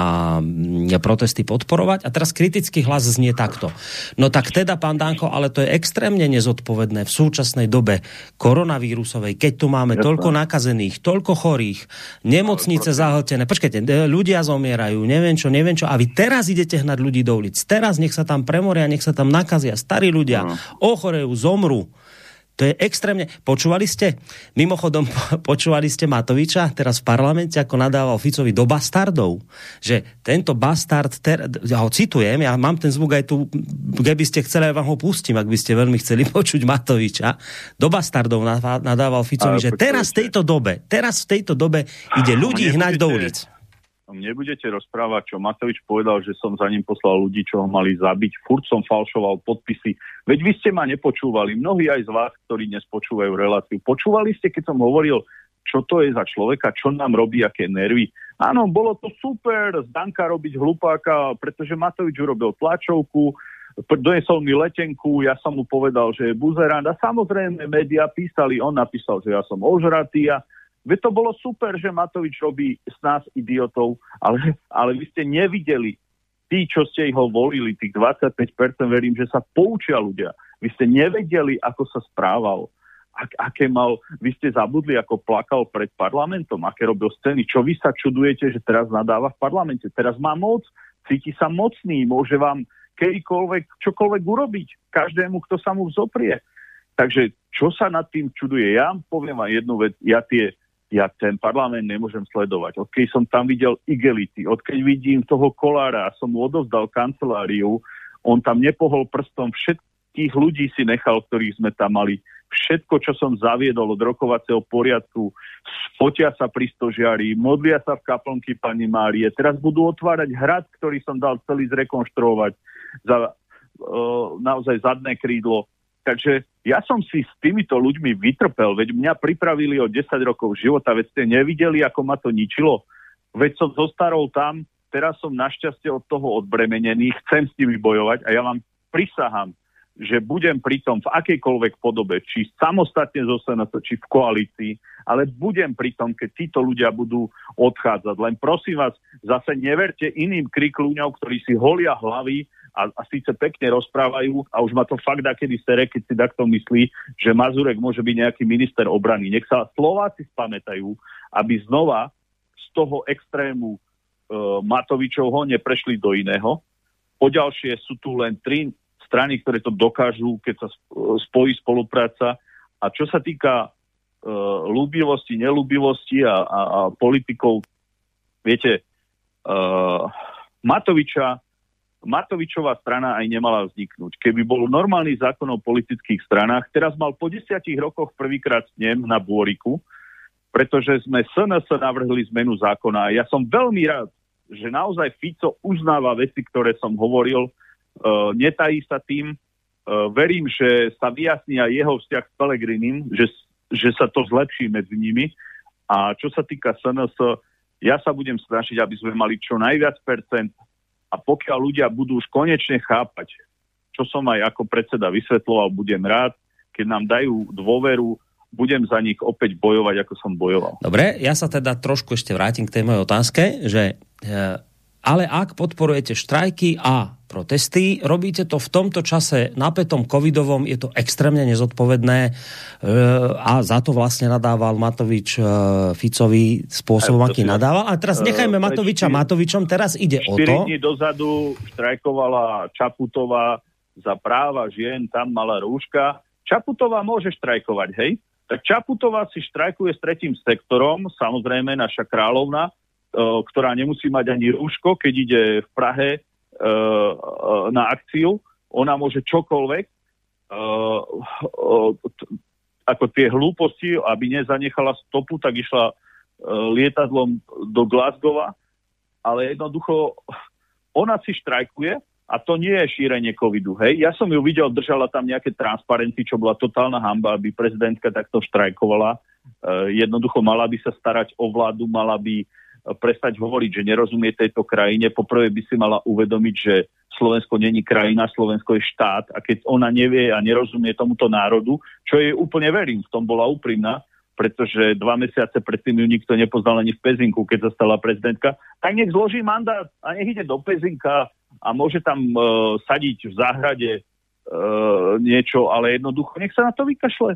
Speaker 2: protesty podporovať. A teraz kritický hlas znie takto. No tak teda, pán Danko, ale to je extrémne nezodpovedné v súčasnej dobe koronavírusovej, keď tu máme toľko nakazených, toľko chorých, nemocnice zahltené, počkajte, ľudia zomierajú, neviem čo, neviem čo, a vy teraz idete hnať ľudí do ulic. Teraz nech sa tam premoria, nech sa tam nakazia starí ľudia, ochorejú, zomru. To je extrémne. Počúvali ste? Mimochodom, počúvali ste Matoviča teraz v parlamente, ako nadával Ficovi do bastardov. Že tento bastard, ter, ja ho citujem, ja mám ten zvuk aj tu, keby ste chceli, ja vám ho pustím, ak by ste veľmi chceli [laughs] počuť Matoviča. Do bastardov nadával Ficovi, Ale že teraz v tejto dobe, teraz v tejto dobe ide ľudí hnať do ulic
Speaker 3: nebudete rozprávať, čo Matovič povedal, že som za ním poslal ľudí, čo ho mali zabiť. Furt som falšoval podpisy. Veď vy ste ma nepočúvali. Mnohí aj z vás, ktorí dnes počúvajú reláciu. Počúvali ste, keď som hovoril, čo to je za človeka, čo nám robí, aké nervy. Áno, bolo to super, z Danka robiť hlupáka, pretože Matovič urobil tlačovku, donesol mi letenku, ja som mu povedal, že je buzerant a samozrejme médiá písali, on napísal, že ja som ožratý a Veď to bolo super, že Matovič robí s nás idiotov, ale, ale vy ste nevideli, tí, čo ste ho volili, tých 25%, verím, že sa poučia ľudia. Vy ste nevedeli, ako sa správal. Ak, aké mal, vy ste zabudli, ako plakal pred parlamentom, aké robil scény. Čo vy sa čudujete, že teraz nadáva v parlamente? Teraz má moc, cíti sa mocný, môže vám kedykoľvek, čokoľvek urobiť. Každému, kto sa mu vzoprie. Takže čo sa nad tým čuduje? Ja poviem vám jednu vec, ja tie ja ten parlament nemôžem sledovať. Odkedy som tam videl igelity, odkedy vidím toho kolára som mu odovzdal kanceláriu, on tam nepohol prstom, všetkých ľudí si nechal, ktorých sme tam mali. Všetko, čo som zaviedol od rokovacieho poriadku, fotia sa pri stožiari, modlia sa v kaplnky pani Márie. Teraz budú otvárať hrad, ktorý som dal celý zrekonštruovať za uh, naozaj zadné krídlo Takže ja som si s týmito ľuďmi vytrpel, veď mňa pripravili o 10 rokov života, veď ste nevideli, ako ma to ničilo. Veď som zostarol tam, teraz som našťastie od toho odbremenený, chcem s nimi bojovať a ja vám prisahám, že budem pri tom v akejkoľvek podobe, či samostatne zo SNS, či v koalícii, ale budem pri tom, keď títo ľudia budú odchádzať. Len prosím vás, zase neverte iným krikľúňom, ktorí si holia hlavy a, a síce pekne rozprávajú a už ma to fakt kedy sere, keď si takto myslí, že Mazurek môže byť nejaký minister obrany. Nech sa Slováci spamätajú, aby znova z toho extrému e, Matovičovho neprešli do iného. Poďalšie sú tu len tri strany, ktoré to dokážu, keď sa spojí spolupráca. A čo sa týka e, ľúbivosti, nelúbivosti a, a, a politikov, viete, e, Matoviča Matovičová strana aj nemala vzniknúť. Keby bol normálny zákon o politických stranách, teraz mal po desiatich rokoch prvýkrát snem na Bôriku, pretože sme SNS navrhli zmenu zákona. Ja som veľmi rád, že naozaj Fico uznáva veci, ktoré som hovoril, uh, netají sa tým. Uh, verím, že sa vyjasní aj jeho vzťah s Pelegrinim, že, že sa to zlepší medzi nimi. A čo sa týka SNS, ja sa budem snažiť, aby sme mali čo najviac percent a pokiaľ ľudia budú už konečne chápať, čo som aj ako predseda vysvetloval, budem rád, keď nám dajú dôveru, budem za nich opäť bojovať, ako som bojoval.
Speaker 2: Dobre, ja sa teda trošku ešte vrátim k tej mojej otázke, že e, ale ak podporujete štrajky a protesty, robíte to v tomto čase napätom covidovom, je to extrémne nezodpovedné e, a za to vlastne nadával Matovič e, Ficovi spôsobom, aký nadával. A teraz nechajme Matoviča Matovičom, teraz ide o to...
Speaker 3: 4 dní dozadu štrajkovala Čaputová za práva žien, tam mala rúška. Čaputová môže štrajkovať, hej? Tak Čaputová si štrajkuje s tretím sektorom, samozrejme naša kráľovna, ktorá nemusí mať ani rúško, keď ide v Prahe na akciu. Ona môže čokoľvek, ako tie hlúposti, aby nezanechala stopu, tak išla lietadlom do Glasgowa, ale jednoducho ona si štrajkuje a to nie je šírenie covidu. Hej? Ja som ju videl, držala tam nejaké transparenty, čo bola totálna hamba, aby prezidentka takto štrajkovala. jednoducho mala by sa starať o vládu, mala by prestať hovoriť, že nerozumie tejto krajine. Poprvé by si mala uvedomiť, že Slovensko není krajina, Slovensko je štát a keď ona nevie a nerozumie tomuto národu, čo je úplne verím, v tom bola úprimná, pretože dva mesiace predtým ju nikto nepoznal ani v Pezinku, keď sa stala prezidentka, tak nech zloží mandát a nech ide do Pezinka a môže tam uh, sadiť v záhrade uh, niečo, ale jednoducho nech sa na to vykašle.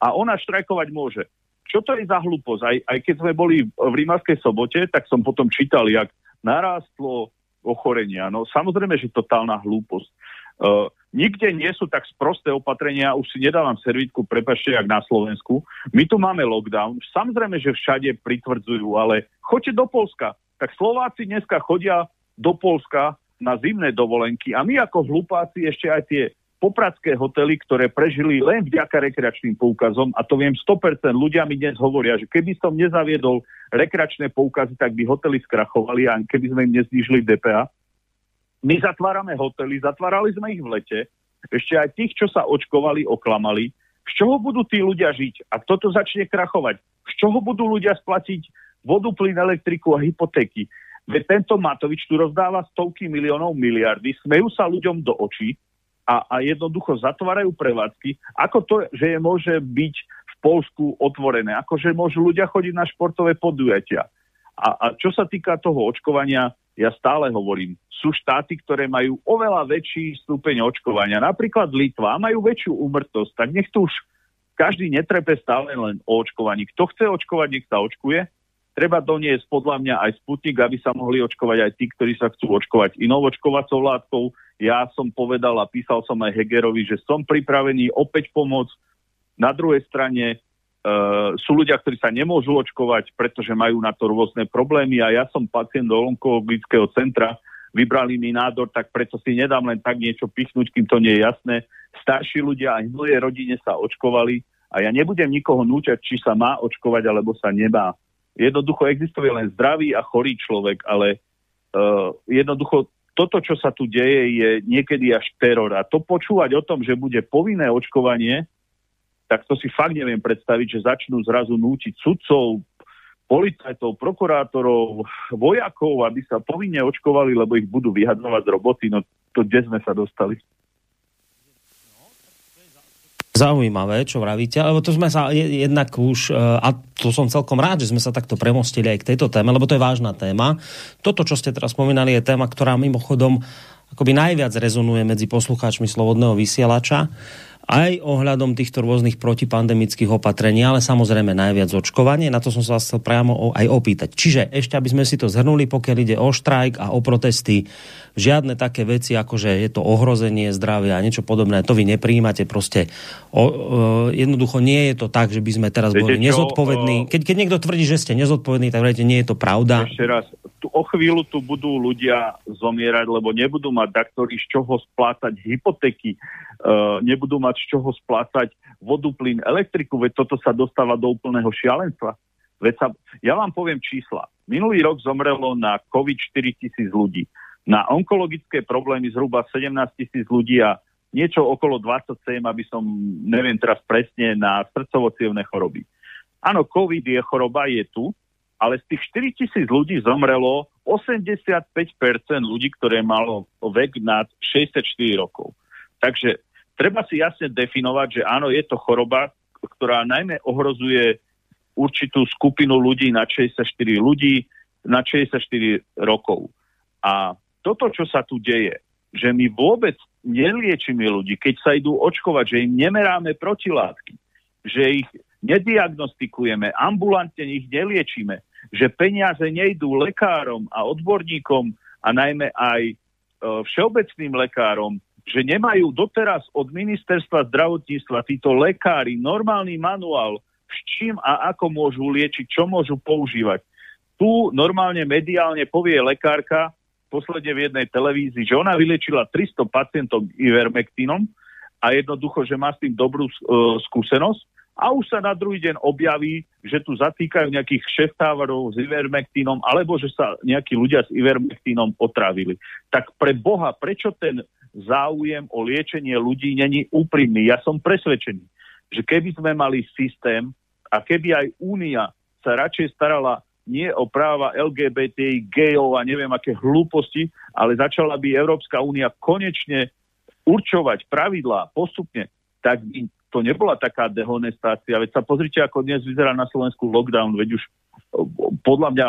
Speaker 3: A ona štrajkovať môže. Čo to je za hlúposť? Aj, aj keď sme boli v Rímavskej sobote, tak som potom čítal, jak narástlo ochorenia. No samozrejme, že totálna hlúposť. Uh, nikde nie sú tak sprosté opatrenia, už si nedávam servítku, prepašte, jak na Slovensku. My tu máme lockdown, samozrejme, že všade pritvrdzujú, ale choďte do Polska. Tak Slováci dneska chodia do Polska na zimné dovolenky a my ako hlupáci ešte aj tie popradské hotely, ktoré prežili len vďaka rekreačným poukazom, a to viem 100%, ľudia mi dnes hovoria, že keby som nezaviedol rekreačné poukazy, tak by hotely skrachovali a keby sme im neznižili DPA. My zatvárame hotely, zatvárali sme ich v lete, ešte aj tých, čo sa očkovali, oklamali. Z čoho budú tí ľudia žiť? A kto to začne krachovať? Z čoho budú ľudia splatiť vodu, plyn, elektriku a hypotéky? Veď tento Matovič tu rozdáva stovky miliónov, miliardy, smejú sa ľuďom do očí, a, a jednoducho zatvárajú prevádzky. Ako to, že je môže byť v Polsku otvorené. Akože môžu ľudia chodiť na športové podujatia. A, a čo sa týka toho očkovania, ja stále hovorím, sú štáty, ktoré majú oveľa väčší stupeň očkovania. Napríklad Litva majú väčšiu úmrtosť, tak nech tu už každý netrepe stále len o očkovaní. Kto chce očkovať, nech sa očkuje. Treba doniesť podľa mňa aj Sputnik, aby sa mohli očkovať aj tí, ktorí sa chcú očkovať inou očkovacou látkou. Ja som povedal a písal som aj Hegerovi, že som pripravený opäť pomôcť. Na druhej strane Uh, sú ľudia, ktorí sa nemôžu očkovať, pretože majú na to rôzne problémy a ja som pacient do onkologického centra, vybrali mi nádor, tak preto si nedám len tak niečo pichnúť, kým to nie je jasné. Starší ľudia aj v mojej rodine sa očkovali a ja nebudem nikoho núčať, či sa má očkovať alebo sa nemá. Jednoducho existuje len zdravý a chorý človek, ale uh, jednoducho toto, čo sa tu deje, je niekedy až teror. A to počúvať o tom, že bude povinné očkovanie, tak to si fakt neviem predstaviť, že začnú zrazu nútiť sudcov, policajtov, prokurátorov, vojakov, aby sa povinne očkovali, lebo ich budú vyhadzovať z roboty. No to kde sme sa dostali?
Speaker 2: Zaujímavé, čo vravíte, lebo to sme sa jednak už, e, a to som celkom rád, že sme sa takto premostili aj k tejto téme, lebo to je vážna téma. Toto, čo ste teraz spomínali, je téma, ktorá mimochodom akoby najviac rezonuje medzi poslucháčmi Slobodného vysielača aj ohľadom týchto rôznych protipandemických opatrení, ale samozrejme najviac očkovanie. Na to som sa vás chcel priamo aj opýtať. Čiže ešte, aby sme si to zhrnuli, pokiaľ ide o štrajk a o protesty, žiadne také veci, ako že je to ohrozenie zdravia a niečo podobné, to vy nepríjmate. Proste o, o, jednoducho nie je to tak, že by sme teraz Viete boli nezodpovední. Keď, keď niekto tvrdí, že ste nezodpovední, tak viete, nie je to pravda.
Speaker 3: Ešte raz, tu, o chvíľu tu budú ľudia zomierať, lebo nebudú mať daktory z čoho splácať hypotéky, uh, nebudú mať z čoho splácať vodu, plyn, elektriku, veď toto sa dostáva do úplného šialenstva. Veď sa, ja vám poviem čísla. Minulý rok zomrelo na COVID 4 tisíc ľudí. Na onkologické problémy zhruba 17 tisíc ľudí a niečo okolo 27, aby som, neviem teraz presne, na srdcovo choroby. Áno, COVID je choroba, je tu, ale z tých 4 tisíc ľudí zomrelo 85% ľudí, ktoré malo vek nad 64 rokov. Takže treba si jasne definovať, že áno, je to choroba, ktorá najmä ohrozuje určitú skupinu ľudí na 64 ľudí na 64 rokov. A toto, čo sa tu deje, že my vôbec neliečíme ľudí, keď sa idú očkovať, že im nemeráme protilátky, že ich nediagnostikujeme, ambulantne ich neliečíme, že peniaze nejdú lekárom a odborníkom a najmä aj e, všeobecným lekárom že nemajú doteraz od ministerstva zdravotníctva títo lekári normálny manuál, s čím a ako môžu liečiť, čo môžu používať. Tu normálne mediálne povie lekárka, posledne v jednej televízii, že ona vylečila 300 pacientov ivermektínom a jednoducho, že má s tým dobrú uh, skúsenosť a už sa na druhý deň objaví, že tu zatýkajú nejakých šeftávarov s ivermektínom alebo že sa nejakí ľudia s ivermektínom otravili. Tak pre Boha, prečo ten záujem o liečenie ľudí není úprimný. Ja som presvedčený, že keby sme mali systém a keby aj Únia sa radšej starala nie o práva LGBTI, gejov a neviem aké hlúposti, ale začala by Európska únia konečne určovať pravidlá postupne, tak by to nebola taká dehonestácia. Veď sa pozrite, ako dnes vyzerá na Slovensku lockdown, veď už podľa mňa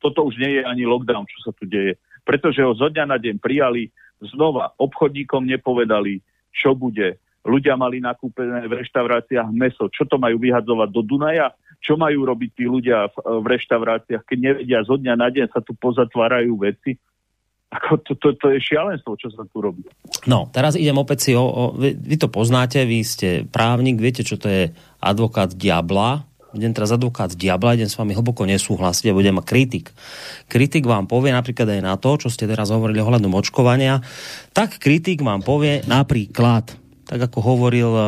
Speaker 3: toto už nie je ani lockdown, čo sa tu deje. Pretože ho zo dňa na deň prijali znova obchodníkom nepovedali, čo bude. Ľudia mali nakúpené v reštauráciách meso. Čo to majú vyhadzovať do Dunaja? Čo majú robiť tí ľudia v, v reštauráciách, keď nevedia zo dňa na deň sa tu pozatvárajú veci? Ako to, to, to je šialenstvo, čo sa tu robí.
Speaker 2: No, teraz idem opäť si o, o vy, vy to poznáte, vy ste právnik, viete, čo to je advokát diabla, budem teraz advokát diabla, idem s vami hlboko nesúhlasiť a budem kritik. Kritik vám povie napríklad aj na to, čo ste teraz hovorili ohľadom očkovania, tak kritik vám povie napríklad, tak ako hovoril uh,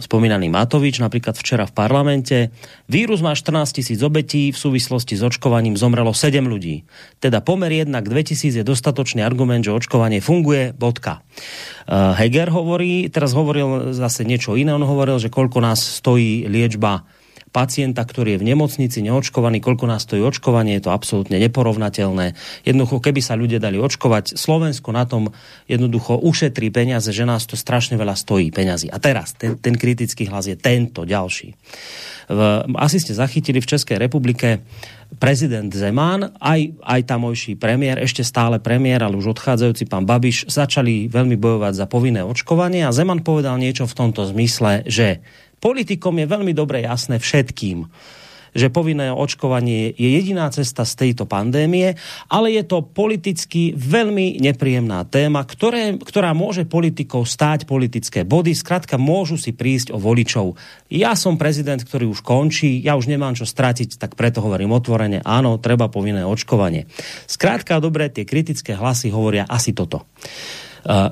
Speaker 2: spomínaný Matovič, napríklad včera v parlamente, vírus má 14 tisíc obetí, v súvislosti s očkovaním zomrelo 7 ľudí. Teda pomer 1 k 2000 je dostatočný argument, že očkovanie funguje, bodka. Uh, Heger hovorí, teraz hovoril zase niečo iné, on hovoril, že koľko nás stojí liečba pacienta, ktorý je v nemocnici neočkovaný, koľko nás stojí očkovanie, je to absolútne neporovnateľné. Jednoducho, keby sa ľudia dali očkovať, Slovensko na tom jednoducho ušetrí peniaze, že nás to strašne veľa stojí peniazy. A teraz ten, ten kritický hlas je tento ďalší. V, asi ste zachytili v Českej republike prezident Zeman, aj, aj tamojší premiér, ešte stále premiér, ale už odchádzajúci pán Babiš, začali veľmi bojovať za povinné očkovanie a Zeman povedal niečo v tomto zmysle, že politikom je veľmi dobre jasné všetkým, že povinné očkovanie je jediná cesta z tejto pandémie, ale je to politicky veľmi nepríjemná téma, ktoré, ktorá môže politikov stáť politické body. Skrátka, môžu si prísť o voličov. Ja som prezident, ktorý už končí, ja už nemám čo stratiť, tak preto hovorím otvorene, áno, treba povinné očkovanie. Skrátka, dobre, tie kritické hlasy hovoria asi toto.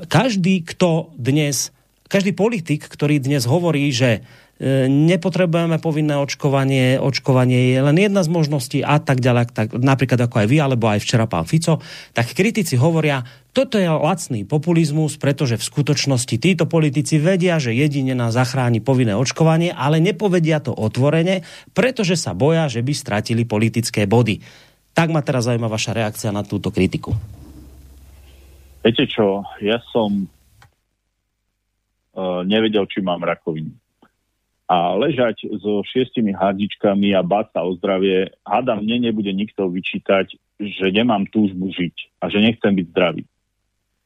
Speaker 2: Každý, kto dnes, každý politik, ktorý dnes hovorí, že E, nepotrebujeme povinné očkovanie, očkovanie je len jedna z možností a tak ďalej, tak, napríklad ako aj vy, alebo aj včera pán Fico, tak kritici hovoria, toto je lacný populizmus, pretože v skutočnosti títo politici vedia, že jedine nás zachráni povinné očkovanie, ale nepovedia to otvorene, pretože sa boja, že by stratili politické body. Tak ma teraz zaujíma vaša reakcia na túto kritiku.
Speaker 3: Viete čo, ja som nevedel, či mám rakovinu a ležať so šiestimi hardičkami a báť sa o zdravie, hádam, mne nebude nikto vyčítať, že nemám túžbu žiť a že nechcem byť zdravý.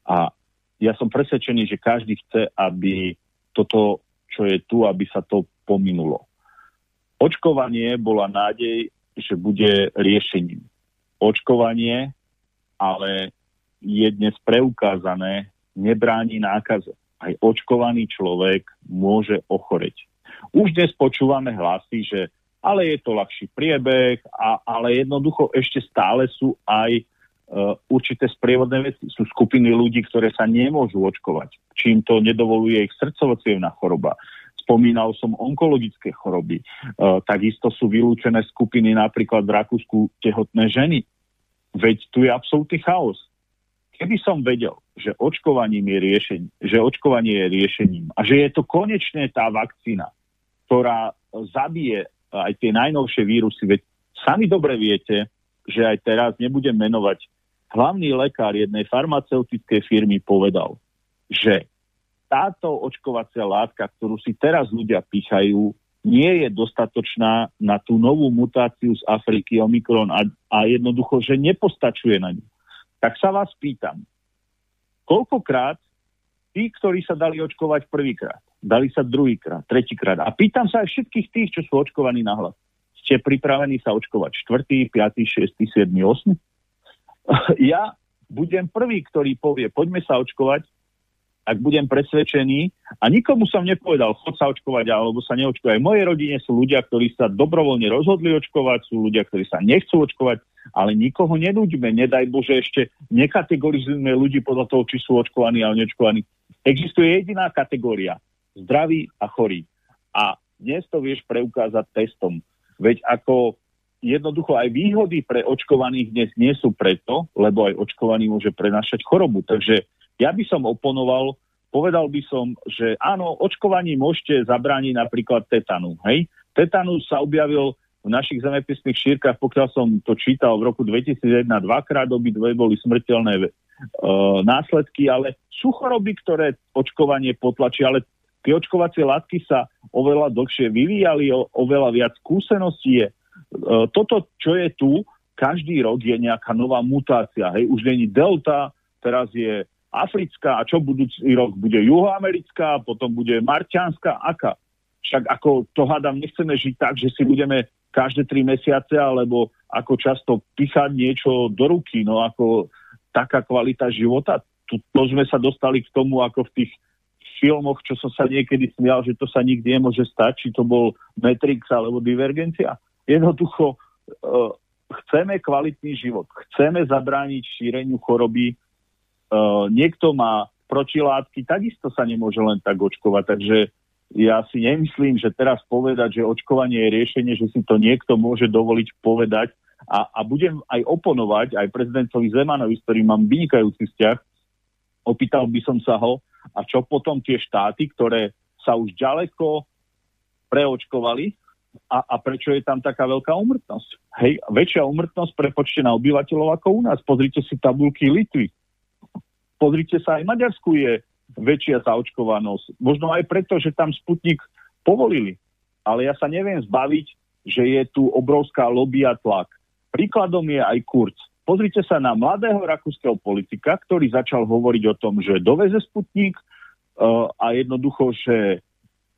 Speaker 3: A ja som presvedčený, že každý chce, aby toto, čo je tu, aby sa to pominulo. Očkovanie bola nádej, že bude riešením. Očkovanie ale je dnes preukázané, nebráni nákaze. Aj očkovaný človek môže ochoreť už dnes počúvame hlasy, že ale je to ľahší priebeh, a, ale jednoducho ešte stále sú aj uh, určité sprievodné veci. Sú skupiny ľudí, ktoré sa nemôžu očkovať, čím to nedovoluje ich srdcovo choroba. Spomínal som onkologické choroby. Uh, takisto sú vylúčené skupiny napríklad v Rakúsku tehotné ženy. Veď tu je absolútny chaos. Keby som vedel, že očkovaním je riešením, že očkovanie je riešením a že je to konečne tá vakcína, ktorá zabije aj tie najnovšie vírusy. Veď sami dobre viete, že aj teraz nebudem menovať, hlavný lekár jednej farmaceutickej firmy povedal, že táto očkovacia látka, ktorú si teraz ľudia pýchajú, nie je dostatočná na tú novú mutáciu z Afriky Omikron a, a jednoducho, že nepostačuje na ňu. Tak sa vás pýtam, koľkokrát tí, ktorí sa dali očkovať prvýkrát, dali sa druhýkrát, tretíkrát. A pýtam sa aj všetkých tých, čo sú očkovaní na hlas. Ste pripravení sa očkovať 4., 5., 6., 7., 8. Ja budem prvý, ktorý povie, poďme sa očkovať, ak budem presvedčený a nikomu som nepovedal, chod sa očkovať alebo sa neočkovať. V mojej rodine sú ľudia, ktorí sa dobrovoľne rozhodli očkovať, sú ľudia, ktorí sa nechcú očkovať, ale nikoho nenúďme, nedaj Bože ešte nekategorizujme ľudí podľa toho, či sú očkovaní alebo neočkovaní. Existuje jediná kategória zdraví a chorí. A dnes to vieš preukázať testom. Veď ako jednoducho aj výhody pre očkovaných dnes nie sú preto, lebo aj očkovaný môže prenašať chorobu. Takže ja by som oponoval, povedal by som, že áno, očkovaní môžete zabrániť napríklad tetanu. Hej? Tetanus sa objavil v našich zemepisných šírkach, pokiaľ som to čítal v roku 2001, dvakrát obidve boli smrteľné e, následky, ale sú choroby, ktoré očkovanie potlačí, ale Tie očkovacie látky sa oveľa dlhšie vyvíjali, o, oveľa viac skúseností je. E, toto, čo je tu, každý rok je nejaká nová mutácia. Hej, už není delta, teraz je africká a čo budúci rok bude juhoamerická, potom bude marťanská, aká. Však ako to hádam, nechceme žiť tak, že si budeme každé tri mesiace, alebo ako často písať niečo do ruky, no ako taká kvalita života. Tu, to sme sa dostali k tomu, ako v tých filmoch, čo som sa niekedy smial, že to sa nikdy nemôže stať, či to bol Matrix alebo Divergencia. Jednoducho uh, chceme kvalitný život, chceme zabrániť šíreniu choroby. Uh, niekto má protilátky, takisto sa nemôže len tak očkovať, takže ja si nemyslím, že teraz povedať, že očkovanie je riešenie, že si to niekto môže dovoliť povedať a, a budem aj oponovať aj prezidentovi Zemanovi, s ktorým mám vynikajúci vzťah, opýtal by som sa ho, a čo potom tie štáty, ktoré sa už ďaleko preočkovali, A, a prečo je tam taká veľká umrtnosť? Hej, väčšia umrtnosť prepočte na obyvateľov ako u nás. Pozrite si tabulky Litvy. Pozrite sa, aj Maďarsku je väčšia zaočkovanosť. Možno aj preto, že tam Sputnik povolili. Ale ja sa neviem zbaviť, že je tu obrovská lobby a tlak. Príkladom je aj Kurz. Pozrite sa na mladého rakúskeho politika, ktorý začal hovoriť o tom, že doveze Sputnik uh, a jednoducho, že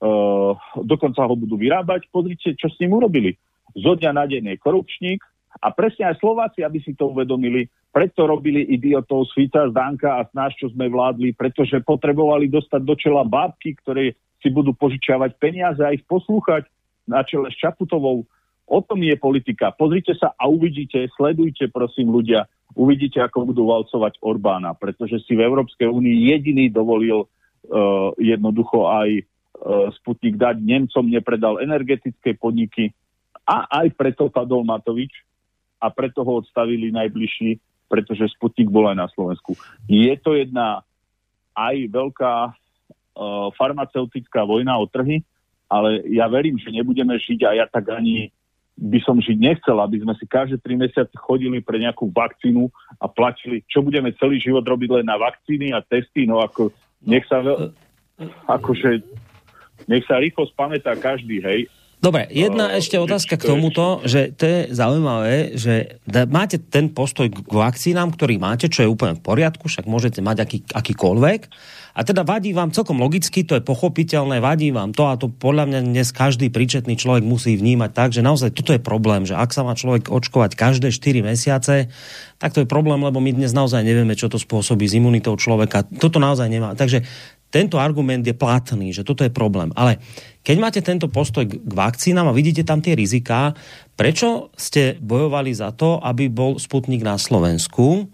Speaker 3: uh, dokonca ho budú vyrábať. Pozrite, čo s ním urobili. Zo dňa na deň je korupčník a presne aj Slováci, aby si to uvedomili, preto robili idiotov z Fica, a z nás, čo sme vládli, pretože potrebovali dostať do čela bábky, ktoré si budú požičiavať peniaze a ich poslúchať na čele s Čaputovou. O tom je politika. Pozrite sa a uvidíte, sledujte prosím ľudia, uvidíte, ako budú valcovať Orbána, pretože si v Európskej únii jediný dovolil uh, jednoducho aj Sputnik dať. Nemcom nepredal energetické podniky a aj preto padol Matovič a preto ho odstavili najbližší, pretože Sputnik bol aj na Slovensku. Je to jedna aj veľká uh, farmaceutická vojna o trhy, ale ja verím, že nebudeme žiť a ja tak ani by som žiť nechcel, aby sme si každé tri mesiace chodili pre nejakú vakcínu a platili, čo budeme celý život robiť len na vakcíny a testy, no ako nech sa veľ... akože nech sa rýchlo spamätá každý, hej.
Speaker 2: Dobre, jedna uh, ešte otázka k tomuto, že to je zaujímavé, že máte ten postoj k vakcínám, ktorý máte, čo je úplne v poriadku, však môžete mať aký, akýkoľvek. A teda vadí vám celkom logicky, to je pochopiteľné, vadí vám to a to podľa mňa dnes každý príčetný človek musí vnímať tak, že naozaj toto je problém, že ak sa má človek očkovať každé 4 mesiace, tak to je problém, lebo my dnes naozaj nevieme, čo to spôsobí s imunitou človeka. Toto naozaj nemá. Takže tento argument je platný, že toto je problém. Ale keď máte tento postoj k vakcínám a vidíte tam tie riziká, prečo ste bojovali za to, aby bol Sputnik na Slovensku?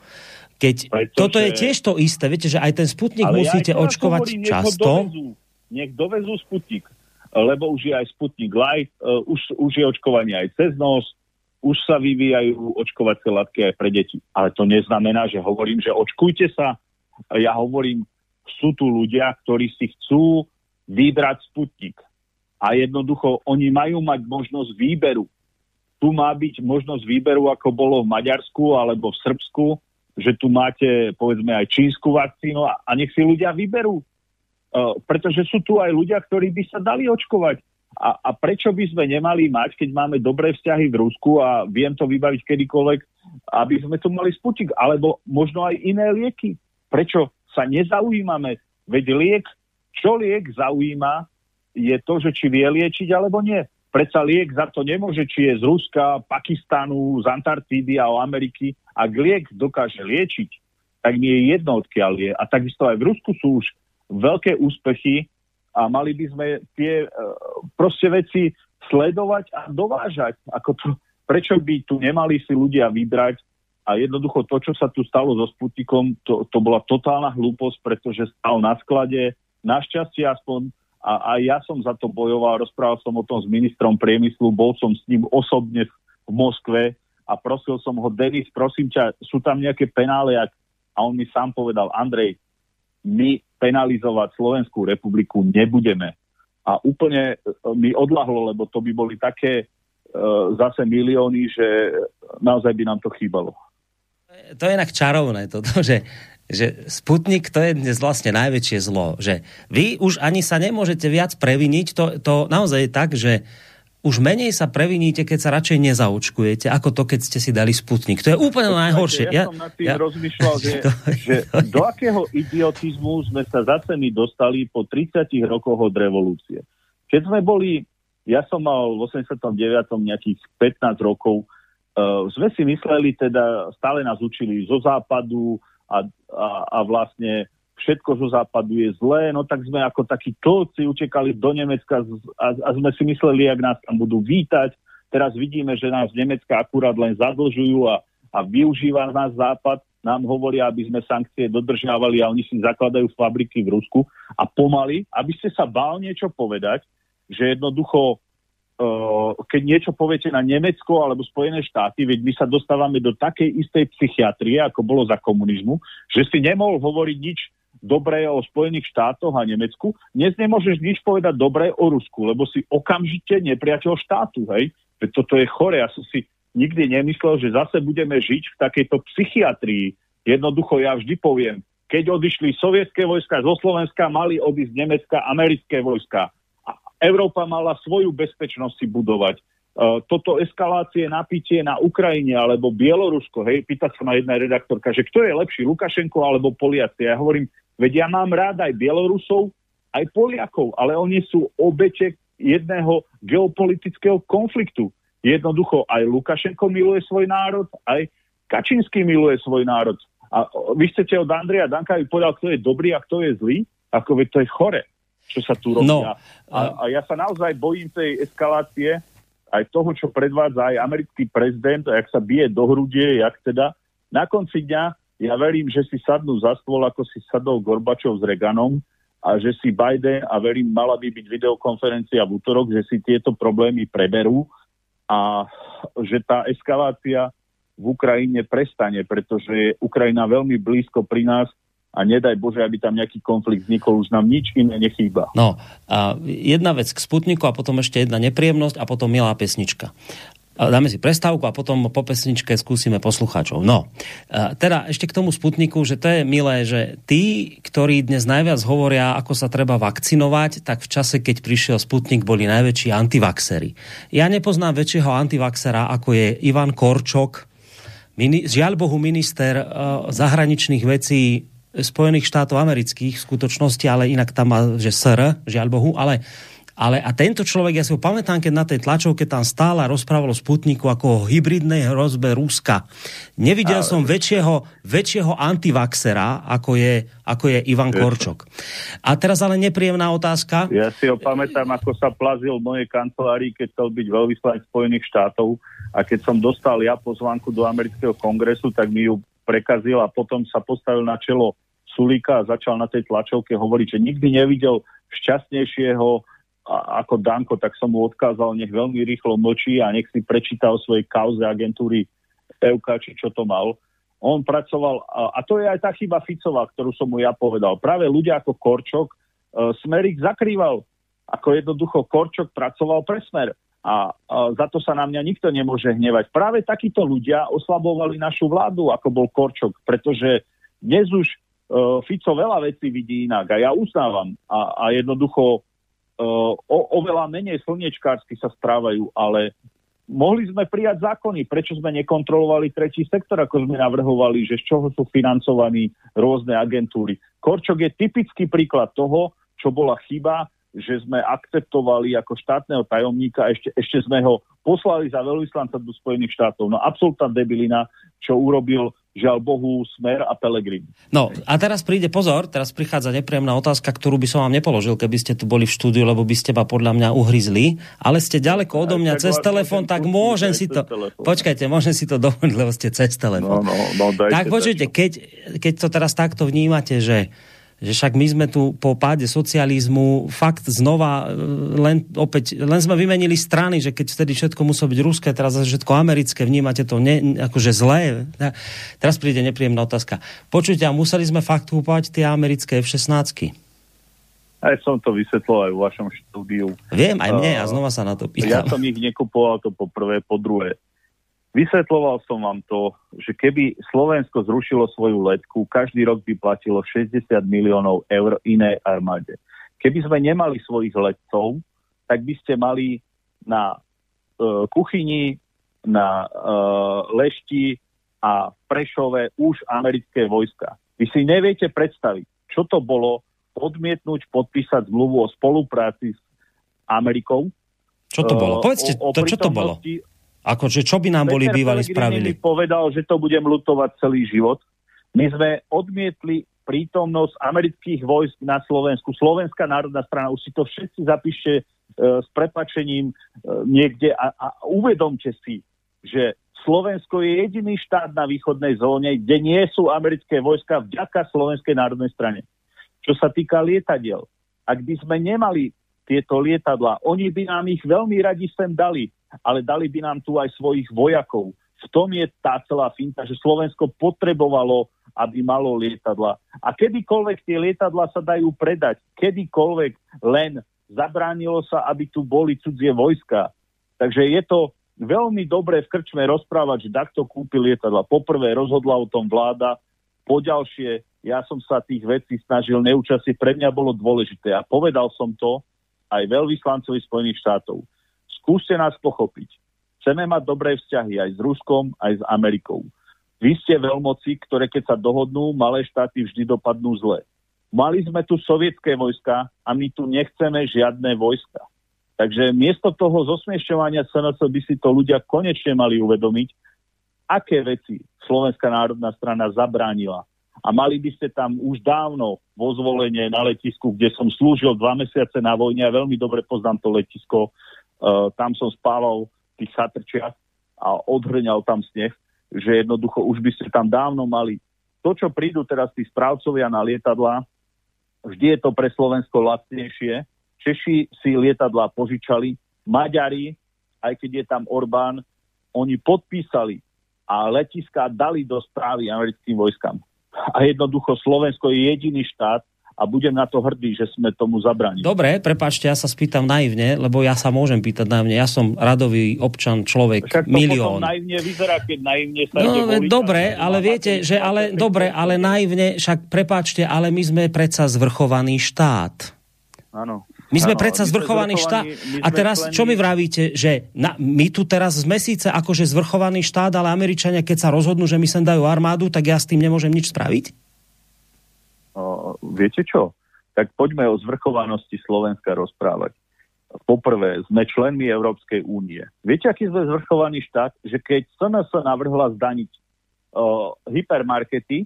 Speaker 2: Keď Pretože... toto je tiež to isté, viete, že aj ten Sputnik Ale musíte ja očkovať hovorím, často.
Speaker 3: Nech dovezú, nech dovezú Sputnik, lebo už je aj Sputnik Light, uh, už, už je očkovanie aj cez nos, už sa vyvíjajú očkovacie látky aj pre deti. Ale to neznamená, že hovorím, že očkujte sa. Ja hovorím, sú tu ľudia, ktorí si chcú vybrať Sputnik. A jednoducho oni majú mať možnosť výberu. Tu má byť možnosť výberu, ako bolo v Maďarsku alebo v Srbsku, že tu máte, povedzme, aj čínsku vakcínu a, a nech si ľudia vyberú. Uh, pretože sú tu aj ľudia, ktorí by sa dali očkovať. A, a prečo by sme nemali mať, keď máme dobré vzťahy v Rusku a viem to vybaviť kedykoľvek, aby sme tu mali Sputnik, alebo možno aj iné lieky. Prečo sa nezaujímame. Veď liek, čo liek zaujíma, je to, že či vie liečiť alebo nie. Predsa liek za to nemôže, či je z Ruska, Pakistanu, z Antarktídy a o Ameriky. Ak liek dokáže liečiť, tak nie je jedno, odkiaľ je. A takisto aj v Rusku sú už veľké úspechy a mali by sme tie uh, proste veci sledovať a dovážať. Ako to, prečo by tu nemali si ľudia vybrať a jednoducho to, čo sa tu stalo so Sputnikom, to, to bola totálna hlúposť, pretože stal na sklade, našťastie aspoň, a, a ja som za to bojoval, rozprával som o tom s ministrom priemyslu, bol som s ním osobne v Moskve a prosil som ho, Denis, prosím ťa, sú tam nejaké penále, a on mi sám povedal, Andrej, my penalizovať Slovenskú republiku nebudeme. A úplne e, mi odlahlo, lebo to by boli také uh, zase milióny, že naozaj by nám to chýbalo
Speaker 2: to je inak čarovné, toto, že, že Sputnik to je dnes vlastne najväčšie zlo, že vy už ani sa nemôžete viac previniť, to, to naozaj je tak, že už menej sa previníte, keď sa radšej nezaočkujete, ako to, keď ste si dali Sputnik. To je úplne najhoršie.
Speaker 3: Ja, ja som nad tým ja... rozmýšľal, [laughs] že, to, že to, do akého idiotizmu sme sa zase my dostali po 30 rokoch od revolúcie. Keď sme boli, ja som mal v 89. nejakých 15 rokov, sme si mysleli, teda stále nás učili zo západu a, a, a vlastne všetko zo západu je zlé, no tak sme ako takí tlci utekali do Nemecka a, a sme si mysleli, jak nás tam budú vítať. Teraz vidíme, že nás Nemecka akurát len zadlžujú a, a využíva nás západ. Nám hovoria, aby sme sankcie dodržiavali a oni si zakladajú fabriky v Rusku a pomaly, aby ste sa bál niečo povedať, že jednoducho Eh, keď niečo poviete na Nemecko alebo Spojené štáty, veď my sa dostávame do takej istej psychiatrie, ako bolo za komunizmu, že si nemohol hovoriť nič dobré o Spojených štátoch a Nemecku, dnes nemôžeš nič povedať dobré o Rusku, lebo si okamžite nepriateľ štátu, hej? Veď toto je chore. Ja som si nikdy nemyslel, že zase budeme žiť v takejto psychiatrii. Jednoducho ja vždy poviem, keď odišli sovietské vojska zo Slovenska, mali odísť Nemecka, americké vojska. Európa mala svoju bezpečnosť si budovať. Uh, toto eskalácie, napitie na Ukrajine alebo Bielorusko, hej, pýta sa ma jedna redaktorka, že kto je lepší, Lukašenko alebo Poliaci. Ja hovorím, veď ja mám rád aj Bielorusov, aj Poliakov, ale oni sú obete jedného geopolitického konfliktu. Jednoducho aj Lukašenko miluje svoj národ, aj Kačínsky miluje svoj národ. A vy chcete od Andreja Danka, aby povedal, kto je dobrý a kto je zlý? Ako veď to je chore, čo sa tu robí. No, a, a ja sa naozaj bojím tej eskalácie, aj toho, čo predvádza aj americký prezident, a jak sa bije do hrudie, jak teda. Na konci dňa ja verím, že si sadnú za stôl, ako si sadol Gorbačov s Reganom a že si Biden, a verím, mala by byť videokonferencia v útorok, že si tieto problémy preberú a že tá eskalácia v Ukrajine prestane, pretože je Ukrajina veľmi blízko pri nás a nedaj Bože, aby tam nejaký konflikt vznikol, už nám nič iné nechýba.
Speaker 2: No, a jedna vec k Sputniku a potom ešte jedna nepríjemnosť a potom milá pesnička dáme si prestávku a potom po pesničke skúsime poslucháčov. No, teda ešte k tomu Sputniku, že to je milé, že tí, ktorí dnes najviac hovoria, ako sa treba vakcinovať, tak v čase, keď prišiel Sputnik, boli najväčší antivaxery. Ja nepoznám väčšieho antivaxera, ako je Ivan Korčok, žiaľ Bohu minister uh, zahraničných vecí Spojených štátov amerických v skutočnosti, ale inak tam má, že SR, žiaľ Bohu, ale ale a tento človek, ja si ho pamätám, keď na tej tlačovke tam stála rozprával o Sputniku ako o hybridnej hrozbe Ruska. Nevidel ale... som väčšieho, väčšieho antivaxera, ako je, ako je Ivan Korčok. A teraz ale nepríjemná otázka.
Speaker 3: Ja si ho pamätám, ako sa plazil v mojej kancelárii, keď chcel byť veľvyslanec Spojených štátov a keď som dostal ja pozvánku do amerického kongresu, tak mi ju prekazil a potom sa postavil na čelo Sulíka a začal na tej tlačovke hovoriť, že nikdy nevidel šťastnejšieho ako Danko, tak som mu odkázal, nech veľmi rýchlo mlčí a nech si prečíta o svojej kauze agentúry EUK, či čo to mal. On pracoval, a, to je aj tá chyba Ficová, ktorú som mu ja povedal. Práve ľudia ako Korčok, e, Smerik zakrýval, ako jednoducho Korčok pracoval pre Smer. A, za to sa na mňa nikto nemôže hnevať. Práve takíto ľudia oslabovali našu vládu, ako bol Korčok, pretože dnes už Fico veľa vecí vidí inak a ja uznávam. A, a jednoducho o, oveľa menej slniečkársky sa správajú, ale mohli sme prijať zákony, prečo sme nekontrolovali tretí sektor, ako sme navrhovali, že z čoho sú financovaní rôzne agentúry. Korčok je typický príklad toho, čo bola chyba, že sme akceptovali ako štátneho tajomníka, ešte, ešte sme ho poslali za veľvyslanca do Spojených štátov. No absolútna debilina, čo urobil žiaľ Bohu, Smer a Pelegrin.
Speaker 2: No a teraz príde pozor, teraz prichádza nepríjemná otázka, ktorú by som vám nepoložil, keby ste tu boli v štúdiu, lebo by ste ma podľa mňa uhryzli, ale ste ďaleko odo mňa cez telefón, tak môžem si to... Počkajte, môžem si to dovoliť, lebo ste cez telefón.
Speaker 3: No, no, no,
Speaker 2: tak počujte, keď, keď to teraz takto vnímate, že že však my sme tu po páde socializmu fakt znova e, len opäť, len sme vymenili strany, že keď vtedy všetko muselo byť ruské, teraz všetko americké, vnímate to ne, akože zlé. Teraz príde nepríjemná otázka. Počujte, a museli sme fakt kúpať tie americké F-16?
Speaker 3: Aj som to vysvetlil aj v vašom štúdiu.
Speaker 2: Viem, aj mne, a znova sa na to pýtam.
Speaker 3: Ja som ich nekupoval to po prvé, po druhé. Vysvetloval som vám to, že keby Slovensko zrušilo svoju letku, každý rok by platilo 60 miliónov eur inej armáde. Keby sme nemali svojich letcov, tak by ste mali na uh, kuchyni, na uh, lešti a v Prešove už americké vojska. Vy si neviete predstaviť, čo to bolo odmietnúť podpísať zmluvu o spolupráci s Amerikou.
Speaker 2: Čo to bolo? Povedzte, o, o to, čo to bolo? Akože čo by nám Peter boli bývali spravili?
Speaker 3: povedal, že to budem lutovať celý život. My sme odmietli prítomnosť amerických vojsk na Slovensku. Slovenská národná strana, už si to všetci zapíšte e, s prepačením e, niekde a, a uvedomte si, že Slovensko je jediný štát na východnej zóne, kde nie sú americké vojska vďaka Slovenskej národnej strane. Čo sa týka lietadiel, ak by sme nemali tieto lietadla, oni by nám ich veľmi radi sem dali ale dali by nám tu aj svojich vojakov. V tom je tá celá finta, že Slovensko potrebovalo aby malo lietadla. A kedykoľvek tie lietadla sa dajú predať, kedykoľvek len zabránilo sa, aby tu boli cudzie vojska. Takže je to veľmi dobré v krčme rozprávať, že takto kúpil lietadla. Poprvé rozhodla o tom vláda, poďalšie ja som sa tých vecí snažil neúčastniť, pre mňa bolo dôležité a povedal som to aj veľvyslancovi Spojených štátov. Skúste nás pochopiť. Chceme mať dobré vzťahy aj s Ruskom, aj s Amerikou. Vy ste veľmoci, ktoré keď sa dohodnú, malé štáty vždy dopadnú zle. Mali sme tu sovietské vojska a my tu nechceme žiadne vojska. Takže miesto toho zosmiešťovania SNS by si to ľudia konečne mali uvedomiť, aké veci Slovenská národná strana zabránila. A mali by ste tam už dávno vo zvolenie na letisku, kde som slúžil dva mesiace na vojne a veľmi dobre poznám to letisko. Uh, tam som spával v tých chatrčiach a odhrňal tam sneh že jednoducho už by ste tam dávno mali to, čo prídu teraz tí správcovia na lietadla, vždy je to pre Slovensko lacnejšie. Češi si lietadla požičali, Maďari, aj keď je tam Orbán, oni podpísali a letiska dali do správy americkým vojskám. A jednoducho Slovensko je jediný štát, a budem na to hrdý, že sme tomu zabránili.
Speaker 2: Dobre, prepáčte, ja sa spýtam naivne, lebo ja sa môžem pýtať naivne. Ja som radový občan, človek, Však to milión.
Speaker 3: naivne vyzerá, keď naivne sa
Speaker 2: no, dobre, ale viete, že ale, dobre, ale naivne, však prepáčte, ale my sme predsa zvrchovaný štát.
Speaker 3: Áno.
Speaker 2: My sme ano, predsa zvrchovaný štát. A teraz, člení... čo mi vravíte, že na, my tu teraz sme síce akože zvrchovaný štát, ale Američania, keď sa rozhodnú, že my sem dajú armádu, tak ja s tým nemôžem nič spraviť?
Speaker 3: Viete čo? Tak poďme o zvrchovanosti Slovenska rozprávať. Poprvé, sme členmi Európskej únie. Viete, aký sme zvrchovaný štát? Že keď SNS navrhla zdaniť uh, hypermarkety,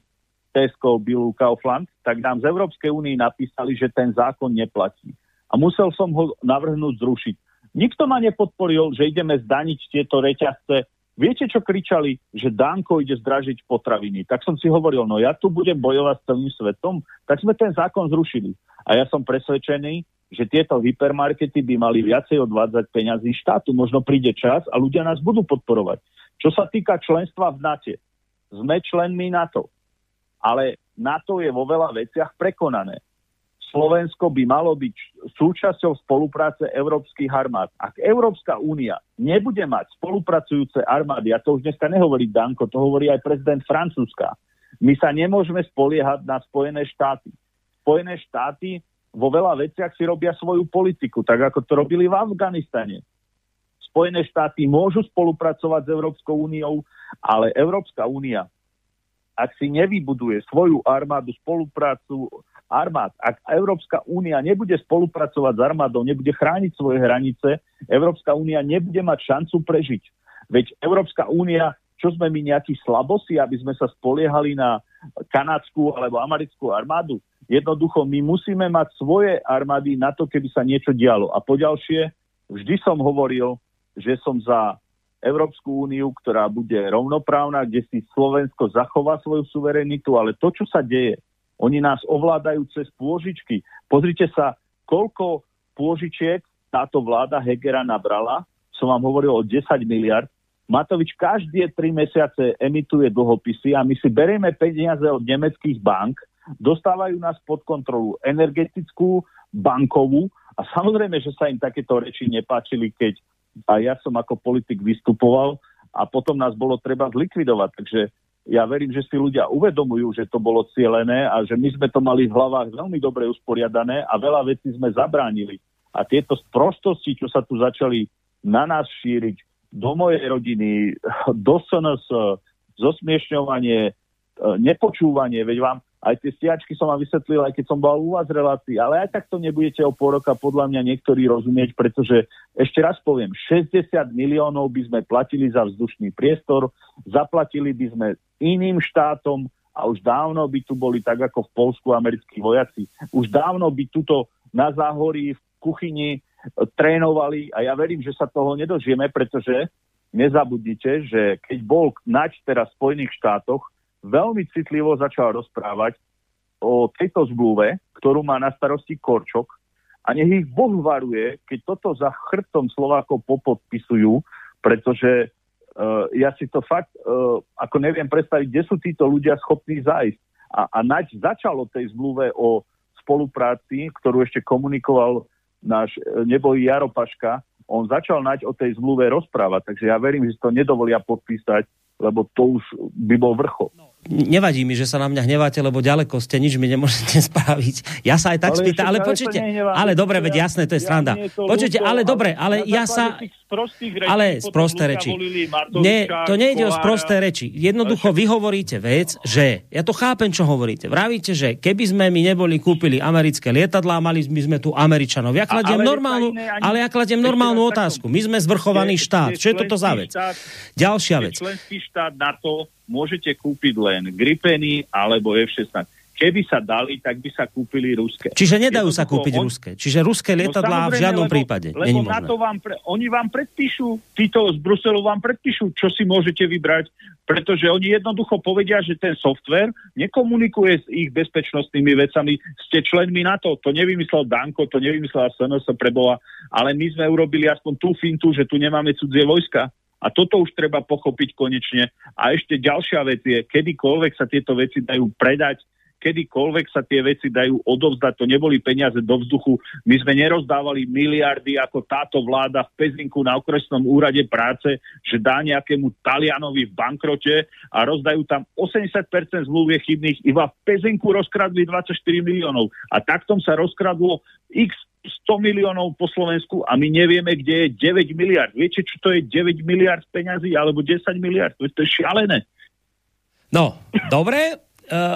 Speaker 3: Tesco, Billu, Kaufland, tak nám z Európskej únie napísali, že ten zákon neplatí. A musel som ho navrhnúť zrušiť. Nikto ma nepodporil, že ideme zdaniť tieto reťazce Viete, čo kričali? Že Danko ide zdražiť potraviny. Tak som si hovoril, no ja tu budem bojovať s celým svetom. Tak sme ten zákon zrušili. A ja som presvedčený, že tieto hypermarkety by mali viacej odvádzať peňazí štátu. Možno príde čas a ľudia nás budú podporovať. Čo sa týka členstva v NATO, sme členmi NATO. Ale NATO je vo veľa veciach prekonané. Slovensko by malo byť súčasťou spolupráce európskych armád. Ak Európska únia nebude mať spolupracujúce armády, a to už dneska nehovorí Danko, to hovorí aj prezident Francúzska, my sa nemôžeme spoliehať na Spojené štáty. Spojené štáty vo veľa veciach si robia svoju politiku, tak ako to robili v Afganistane. Spojené štáty môžu spolupracovať s Európskou úniou, ale Európska únia, ak si nevybuduje svoju armádu, spoluprácu, armád. Ak Európska únia nebude spolupracovať s armádou, nebude chrániť svoje hranice, Európska únia nebude mať šancu prežiť. Veď Európska únia, čo sme my nejakí slabosi, aby sme sa spoliehali na kanadskú alebo americkú armádu? Jednoducho, my musíme mať svoje armády na to, keby sa niečo dialo. A poďalšie, vždy som hovoril, že som za Európsku úniu, ktorá bude rovnoprávna, kde si Slovensko zachová svoju suverenitu, ale to, čo sa deje, oni nás ovládajú cez pôžičky. Pozrite sa, koľko pôžičiek táto vláda Hegera nabrala. Som vám hovoril o 10 miliard. Matovič každé tri mesiace emituje dlhopisy a my si berieme peniaze od nemeckých bank, dostávajú nás pod kontrolu energetickú, bankovú a samozrejme, že sa im takéto reči nepáčili, keď a ja som ako politik vystupoval a potom nás bolo treba zlikvidovať. Takže ja verím, že si ľudia uvedomujú, že to bolo cielené a že my sme to mali v hlavách veľmi dobre usporiadané a veľa vecí sme zabránili. A tieto prostosti, čo sa tu začali na nás šíriť, do mojej rodiny, do SNS, zosmiešňovanie, nepočúvanie, veď vám aj tie stiačky som vám vysvetlil, aj keď som bol u vás v relácii, ale aj tak to nebudete o pol roka podľa mňa niektorí rozumieť, pretože ešte raz poviem, 60 miliónov by sme platili za vzdušný priestor, zaplatili by sme iným štátom a už dávno by tu boli tak ako v Polsku americkí vojaci. Už dávno by tuto na záhorí v kuchyni e, trénovali a ja verím, že sa toho nedožijeme, pretože nezabudnite, že keď bol nač teraz v Spojených štátoch, veľmi citlivo začal rozprávať o tejto zmluve, ktorú má na starosti Korčok a nech ich Boh varuje, keď toto za chrbtom Slovákov popodpisujú, pretože uh, ja si to fakt uh, ako neviem predstaviť, kde sú títo ľudia schopní zájsť. A, a Naď začalo tej zmluve o spolupráci, ktorú ešte komunikoval náš neboj Jaro Paška, on začal nať o tej zmluve rozprávať, takže ja verím, že to nedovolia podpísať, lebo to už by bol vrchol. No
Speaker 2: nevadí mi, že sa na mňa hneváte, lebo ďaleko ste, nič mi nemôžete [laughs] spraviť. Ja sa aj tak spýtam, ale počujte, ale dobre, veď jasné, to je stranda. Počujte, ale dobre, ale ja sa... Ale z prosté reči. Nie, to nejde o sprosté reči. Jednoducho vy hovoríte vec, že, ja to chápem, čo hovoríte. Vravíte, že keby sme my neboli kúpili americké lietadlá, mali by sme tu Američanov. Ja kladiem normálnu, ale ja kladiem normálnu otázku. My sme zvrchovaný štát. Čo je toto za vec? Ďalšia vec.
Speaker 3: Členský štát na to môžete kúpiť len Gripeny alebo F-16 keby sa dali, tak by sa kúpili ruské.
Speaker 2: Čiže nedajú sa kúpiť on... ruské. Čiže ruské no lietadlá no v žiadnom lebo, prípade.
Speaker 3: Lebo na to vám pre... oni vám predpíšu, títo z Bruselu vám predpíšu, čo si môžete vybrať, pretože oni jednoducho povedia, že ten software nekomunikuje s ich bezpečnostnými vecami. Ste členmi na to. To nevymyslel Danko, to nevymyslela SNS prebola, ale my sme urobili aspoň tú fintu, že tu nemáme cudzie vojska. A toto už treba pochopiť konečne. A ešte ďalšia vec je, kedykoľvek sa tieto veci dajú predať, kedykoľvek sa tie veci dajú odovzdať, to neboli peniaze do vzduchu. My sme nerozdávali miliardy ako táto vláda v Pezinku na okresnom úrade práce, že dá nejakému Talianovi v bankrote a rozdajú tam 80% zmluv chybných. Iba v Pezinku rozkradli 24 miliónov. A taktom sa rozkradlo x 100 miliónov po Slovensku a my nevieme, kde je 9 miliard. Viete, čo to je 9 miliard peňazí alebo 10 miliard? To je, to je šialené.
Speaker 2: No, dobre,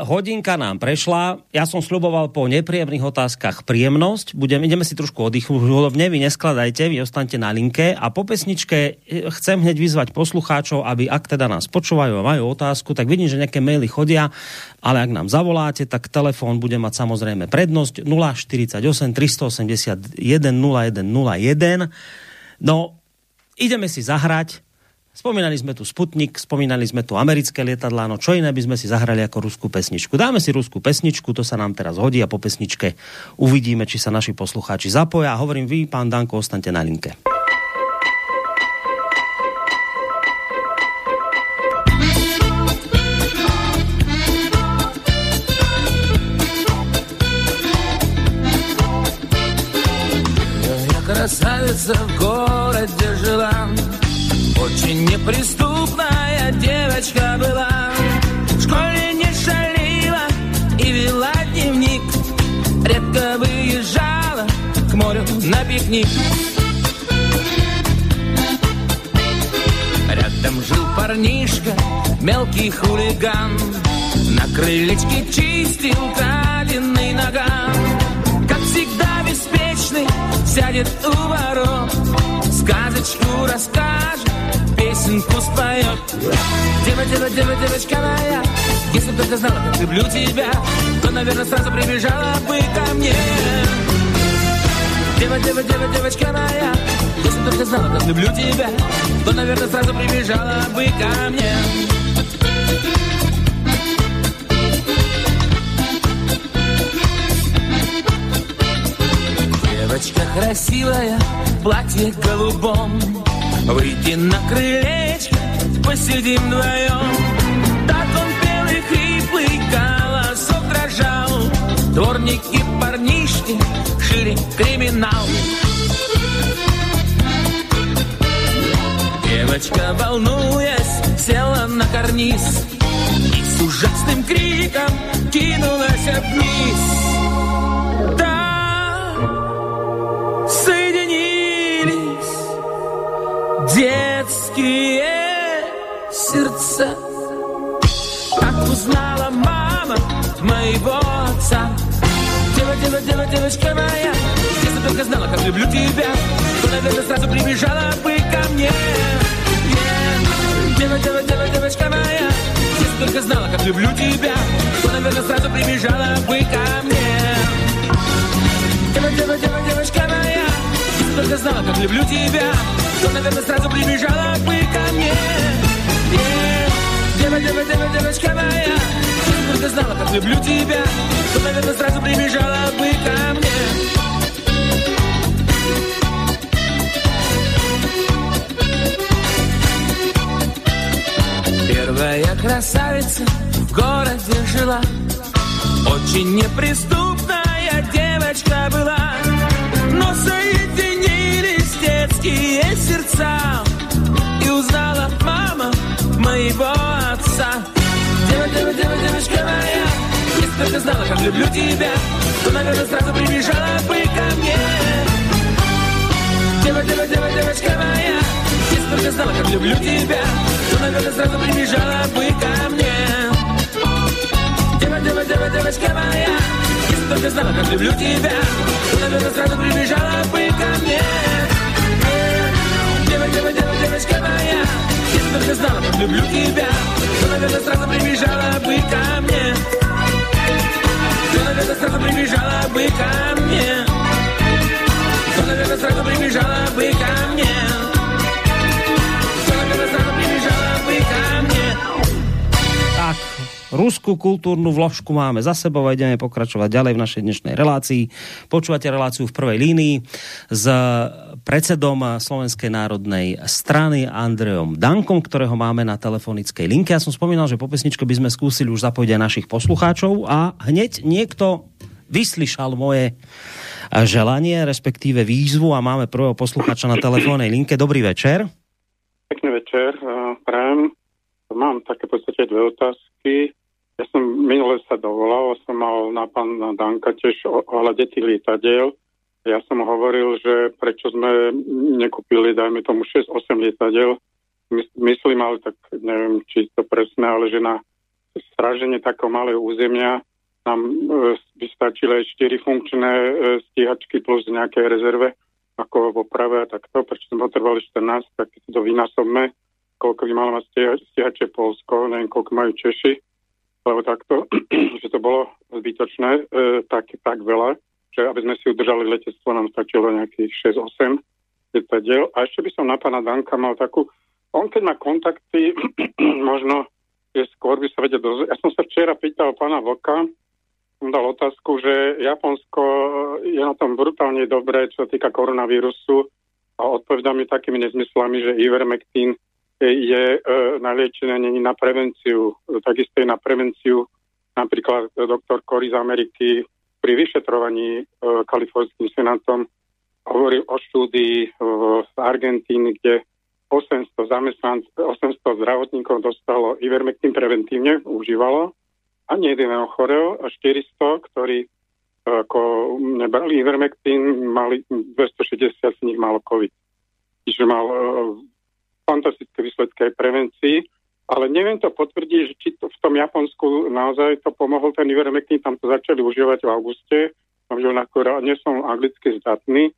Speaker 2: hodinka nám prešla. Ja som sluboval po nepríjemných otázkach príjemnosť. Budem, ideme si trošku oddychnúť. Hlavne vy neskladajte, vy ostaňte na linke. A po pesničke eh, chcem hneď vyzvať poslucháčov, aby ak teda nás počúvajú a majú otázku, tak vidím, že nejaké maily chodia, ale ak nám zavoláte, tak telefón bude mať samozrejme prednosť 048 381 0101. No, ideme si zahrať Spomínali sme tu Sputnik, spomínali sme tu americké lietadlá, no čo iné by sme si zahrali ako ruskú pesničku. Dáme si ruskú pesničku, to sa nám teraz hodí a po pesničke uvidíme, či sa naši poslucháči zapoja. A hovorím vy, pán Danko, ostaňte na linke.
Speaker 4: красавица в городе жила очень неприступная девочка была. В школе не шалила и вела дневник. Редко выезжала к морю на пикник. Рядом жил парнишка, мелкий хулиган. На крылечке чистил краденый наган. Как всегда беспечный сядет у ворот. Сказочку расскажет песенку споет Дева, дева, дева, девочка моя Если бы ты знала, как люблю тебя То, наверное, сразу прибежала бы ко мне. Дева, дева, дева, девочка моя Если бы ты знала, как люблю тебя То, наверное, сразу прибежала бы ко мне. Девочка красивая, платье голубом Выйти на крылечко, посидим вдвоем. Так он пел и хриплый голосок дрожал. Дворники, парнишки, шире криминал. Девочка, волнуясь, села на карниз И с ужасным криком кинулась вниз. Детские сердца. Как узнала мама моего отца. Дева, дева, дева, девочка моя, если только знала, как люблю тебя, то, наверное, сразу прибежала бы ко мне. Yeah. Дева, дева, дева, девочка моя, если только знала, как люблю тебя, то, наверное, сразу прибежала бы ко мне. Дева, дева, дева, девочка моя, если только знала, как люблю тебя, то, наверное, сразу прибежала бы ко мне. Дева, дева, дева, девочка моя, если только знала, как люблю тебя, то, наверное, сразу прибежала бы ко мне. Первая красавица в городе жила Очень неприступная девочка была Но соединились детские сердца. И узнала мама моего отца. Дева, дева, дева, девочка моя Если бы ты знала, как люблю тебя То, наверное, сразу прибежала бы ко мне. Дева, дева, дева, девочка моя Если бы ты знала, как люблю тебя То, наверное, сразу прибежала бы ко мне. Дева, дева, дева, девочка моя Если бы знала, как люблю тебя То, наверное, сразу прибежала бы ко мне люблю тебя То, наверное, сразу прибежала бы ко мне То, наверное, сразу прибежала бы ко мне То, наверное, сразу прибежала бы ко мне То, наверное, сразу прибежала бы ко мне
Speaker 2: Tak, ruskú kultúrnu vložku máme za sebou a ideme pokračovať ďalej v našej dnešnej relácii. Počúvate reláciu v prvej línii s predsedom Slovenskej národnej strany Andreom Dankom, ktorého máme na telefonickej linke. Ja som spomínal, že po pesničke by sme skúsili už zapojiť aj našich poslucháčov a hneď niekto vyslyšal moje želanie, respektíve výzvu a máme prvého poslucháča na telefónnej linke. Dobrý večer.
Speaker 5: Pekný večer, uh, prajem. Mám také v podstate dve otázky. Ja som minule sa dovolal, som mal na pána Danka tiež ohľade tých lietadiel. Ja som hovoril, že prečo sme nekúpili, dajme tomu 6-8 lietadiel. My- Myslím, ale tak neviem, či to presné, ale že na stráženie takého malého územia nám e, by stačili aj 4 funkčné e, stíhačky plus nejaké rezerve, ako v oprave a takto. Prečo sme potrebovali 14, tak si to vynásobme koľko by malo mať stíha- stíhače Polsko, neviem, koľko majú Češi, lebo takto, [clears throat] že to bolo zbytočné, e, tak, tak veľa, že aby sme si udržali letectvo, nám stačilo nejakých 6-8 lietadiel. A ešte by som na pána Danka mal takú, on keď má kontakty, [clears throat] možno je skôr by sa vedel dozvedieť. Ja som sa včera pýtal pána Voka, on dal otázku, že Japonsko je na tom brutálne dobre, čo sa týka koronavírusu a odpovedá mi takými nezmyslami, že Ivermectin je e, na liečenie, není na prevenciu. Takisto je na prevenciu napríklad doktor Cory z Ameriky pri vyšetrovaní e, kalifornským senátom hovoril o štúdii v Argentíne, kde 800 zamestnanc, 800 zdravotníkov dostalo Ivermectin preventívne, užívalo a nie jeden ochorel a 400, ktorí e, ako nebrali Ivermectin, mali 260 z nich malo COVID. Čiže mal e, fantastické výsledky aj prevencii, ale neviem to potvrdiť, že či to v tom Japonsku naozaj to pomohol ten Ivermectin, tam to začali užívať v auguste, že nie som anglicky zdatný,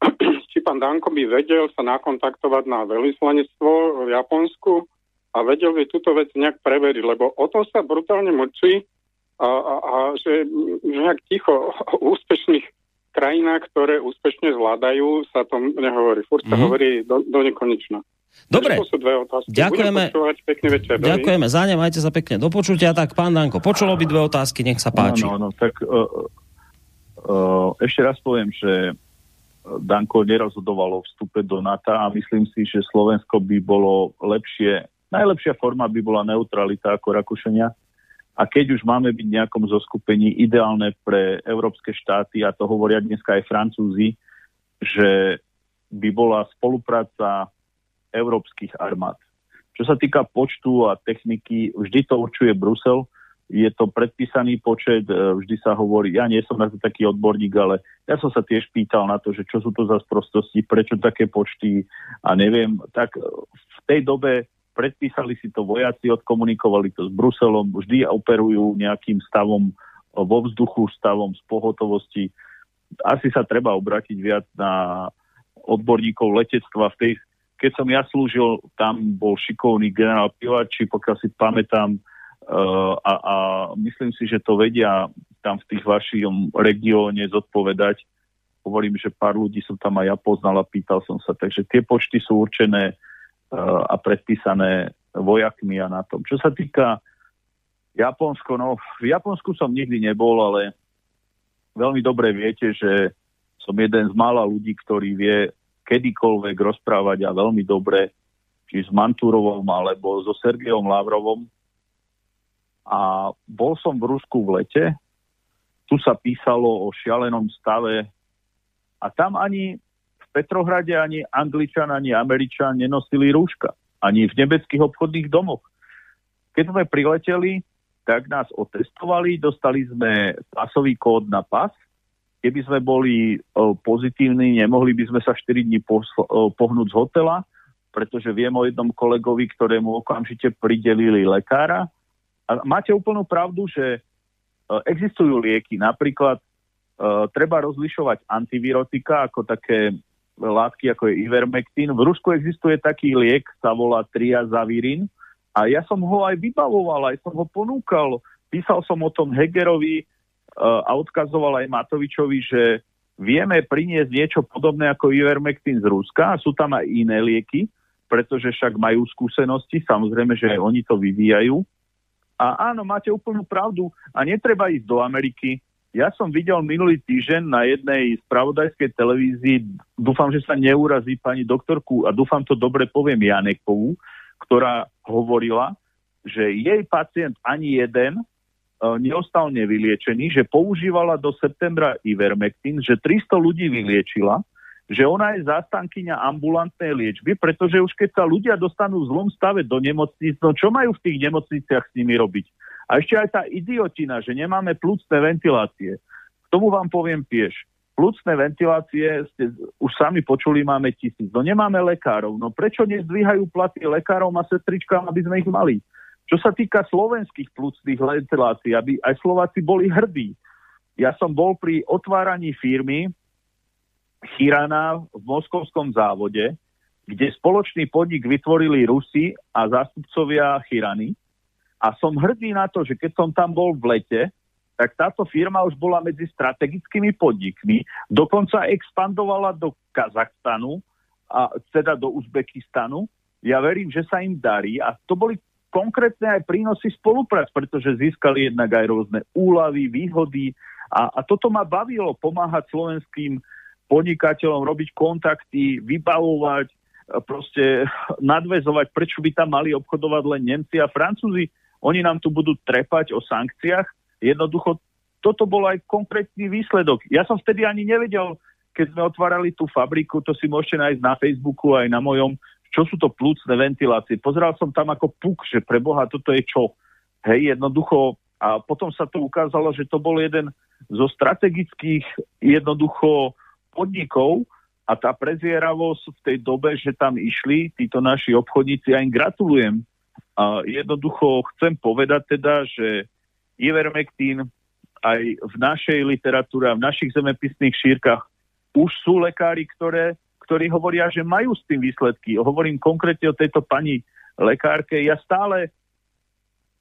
Speaker 5: [clears throat] či pán Danko by vedel sa nakontaktovať na veľvyslanectvo v Japonsku a vedel by túto vec nejak preveriť, lebo o tom sa brutálne mlčí a, a, a že, že nejak ticho o úspešných krajinách, ktoré úspešne zvládajú, sa tom nehovorí. Furt sa
Speaker 2: Mhm.
Speaker 5: hovorí do, do nekonečna.
Speaker 2: Dobre,
Speaker 5: Takže to sú dve otázky.
Speaker 2: Ďakujeme.
Speaker 5: Pekný večer.
Speaker 2: Ďakujeme za ne, majte sa pekne do počutia. Tak pán Danko, počul by dve otázky, nech sa páči.
Speaker 3: No, no, tak uh, uh, ešte raz poviem, že Danko nerozhodoval o vstupe do NATO a myslím si, že Slovensko by bolo lepšie, najlepšia forma by bola neutralita ako Rakúšania. A keď už máme byť v nejakom zoskupení ideálne pre európske štáty, a to hovoria dneska aj Francúzi, že by bola spolupráca európskych armád. Čo sa týka počtu a techniky, vždy to určuje Brusel. Je to predpísaný počet, e, vždy sa hovorí, ja nie som na to taký odborník, ale ja som sa tiež pýtal na to, že čo sú to za sprostosti, prečo také počty a neviem. Tak e, v tej dobe predpísali si to vojaci, odkomunikovali to s Bruselom, vždy operujú nejakým stavom e, vo vzduchu, stavom z pohotovosti. Asi sa treba obratiť viac na odborníkov letectva. V tej, keď som ja slúžil, tam bol šikovný generál Pivači, pokiaľ si pamätám, uh, a, a myslím si, že to vedia tam v tých vašom regióne zodpovedať. Hovorím, že pár ľudí som tam aj ja poznal a pýtal som sa. Takže tie počty sú určené uh, a predpísané vojakmi a na tom. Čo sa týka Japonsko, no v Japonsku som nikdy nebol, ale veľmi dobre viete, že som jeden z mála ľudí, ktorý vie kedykoľvek rozprávať a veľmi dobre či s Mantúrovom, alebo so Sergejom Lavrovom. A bol som v Rusku v lete, tu sa písalo o šialenom stave a tam ani v Petrohrade ani Angličan, ani Američan nenosili rúška. Ani v nebeckých obchodných domoch. Keď sme prileteli, tak nás otestovali, dostali sme pasový kód na pas. Keby sme boli o, pozitívni, nemohli by sme sa 4 dní pohnúť z hotela, pretože viem o jednom kolegovi, ktorému okamžite pridelili lekára. A máte úplnú pravdu, že existujú lieky, napríklad treba rozlišovať antivirotika ako také látky ako je Ivermectin. V Rusku existuje taký liek, sa volá triazavirin a ja som ho aj vybavoval, aj som ho ponúkal. Písal som o tom Hegerovi a odkazoval aj Matovičovi, že vieme priniesť niečo podobné ako Ivermectin z Ruska a sú tam aj iné lieky, pretože však majú skúsenosti, samozrejme, že aj oni to vyvíjajú. A áno, máte úplnú pravdu a netreba ísť do Ameriky, ja som videl minulý týždeň na jednej spravodajskej televízii, dúfam, že sa neurazí pani doktorku a dúfam to dobre poviem Janekovú, ktorá hovorila, že jej pacient ani jeden neostal nevyliečený, že používala do septembra Ivermectin, že 300 ľudí vyliečila, že ona je zástankyňa ambulantnej liečby, pretože už keď sa ľudia dostanú v zlom stave do nemocníc, no čo majú v tých nemocniciach s nimi robiť? A ešte aj tá idiotina, že nemáme plúcne ventilácie. K tomu vám poviem tiež. Plúcne ventilácie, ste už sami počuli, máme tisíc. No nemáme lekárov. No prečo nezdvíhajú platy lekárom a sestričkám, aby sme ich mali? Čo sa týka slovenských plúcnych ventilácií, aby aj Slováci boli hrdí. Ja som bol pri otváraní firmy Chirana v moskovskom závode, kde spoločný podnik vytvorili Rusi a zástupcovia Chirany a som hrdý na to, že keď som tam bol v lete, tak táto firma už bola medzi strategickými podnikmi, dokonca expandovala do Kazachstanu, a teda do Uzbekistanu. Ja verím, že sa im darí a to boli konkrétne aj prínosy spoluprác, pretože získali jednak aj rôzne úlavy, výhody a, a toto ma bavilo pomáhať slovenským podnikateľom, robiť kontakty, vybavovať, proste [laughs] nadvezovať, prečo by tam mali obchodovať len Nemci a Francúzi. Oni nám tu budú trepať o sankciách. Jednoducho, toto bol aj konkrétny výsledok. Ja som vtedy ani nevedel, keď sme otvárali tú fabriku, to si môžete nájsť na Facebooku aj na mojom, čo sú to plúcne ventilácie. Pozeral som tam ako puk, že pre Boha toto je čo. Hej, jednoducho, a potom sa to ukázalo, že to bol jeden zo strategických jednoducho podnikov a tá prezieravosť v tej dobe, že tam išli títo naši obchodníci, ja im gratulujem, a jednoducho chcem povedať teda, že Ivermectin aj v našej literatúre v našich zemepisných šírkach už sú lekári, ktoré, ktorí hovoria, že majú s tým výsledky. Hovorím konkrétne o tejto pani lekárke. Ja stále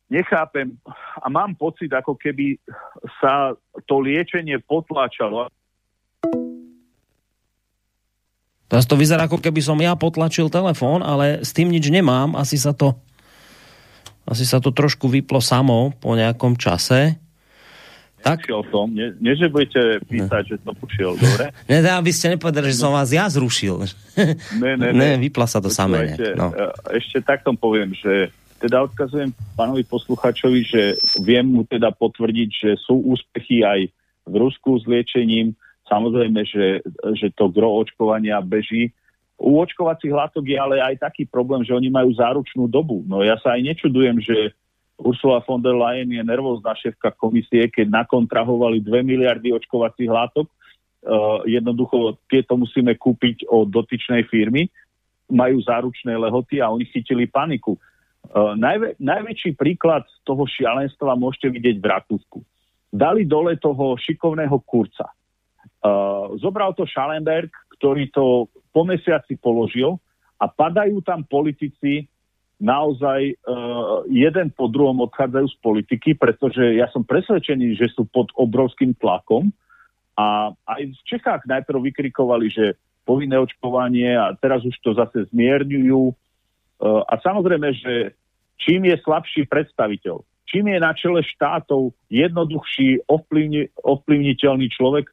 Speaker 3: nechápem a mám pocit, ako keby sa to liečenie potláčalo.
Speaker 2: Teraz to vyzerá, ako keby som ja potlačil telefón, ale s tým nič nemám. Asi sa to asi sa to trošku vyplo samo po nejakom čase.
Speaker 3: Tak. o tom, nie, nie, že budete písať, ne. že to pušiel, dobre? [laughs]
Speaker 2: Ne, aby ste nepovedali, že som vás ja zrušil.
Speaker 3: Ne, [laughs] ne, ne.
Speaker 2: ne vypla sa to samé.
Speaker 3: No. E, ešte takto poviem, že teda odkazujem pánovi posluchačovi, že viem mu teda potvrdiť, že sú úspechy aj v Rusku s liečením. Samozrejme, že, že to gro očkovania beží u očkovacích látok je ale aj taký problém, že oni majú záručnú dobu. No ja sa aj nečudujem, že Ursula von der Leyen je nervózna šéfka komisie, keď nakontrahovali 2 miliardy očkovacích látok. Uh, jednoducho tieto musíme kúpiť od dotyčnej firmy. Majú záručné lehoty a oni chytili paniku. Uh, najvä, najväčší príklad toho šialenstva môžete vidieť v Rakúsku. Dali dole toho šikovného kurca. Uh, zobral to Schallenberg, ktorý to po mesiaci položil a padajú tam politici naozaj uh, jeden po druhom odchádzajú z politiky, pretože ja som presvedčený, že sú pod obrovským tlakom a aj v Čechách najprv vykrikovali, že povinné očkovanie a teraz už to zase zmierňujú. Uh, a samozrejme, že čím je slabší predstaviteľ, čím je na čele štátov jednoduchší, ovplyvni, ovplyvniteľný človek,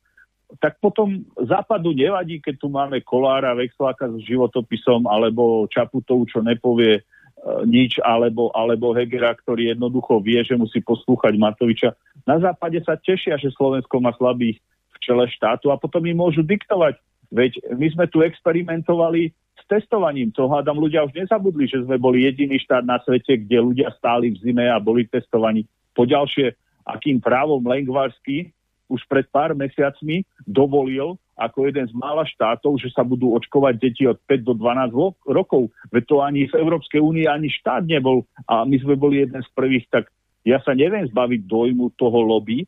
Speaker 3: tak potom západu nevadí, keď tu máme Kolára, Vexláka s životopisom, alebo Čaputovú, čo nepovie nič, alebo, alebo Hegera, ktorý jednoducho vie, že musí poslúchať Matoviča. Na západe sa tešia, že Slovensko má slabých v čele štátu a potom im môžu diktovať. Veď my sme tu experimentovali s testovaním. To hádam ľudia už nezabudli, že sme boli jediný štát na svete, kde ľudia stáli v zime a boli testovaní. Poďalšie, akým právom Lengvarsky už pred pár mesiacmi dovolil ako jeden z mála štátov, že sa budú očkovať deti od 5 do 12 rokov. Veď to ani v Európskej únii ani štát nebol a my sme boli jeden z prvých, tak ja sa neviem zbaviť dojmu toho lobby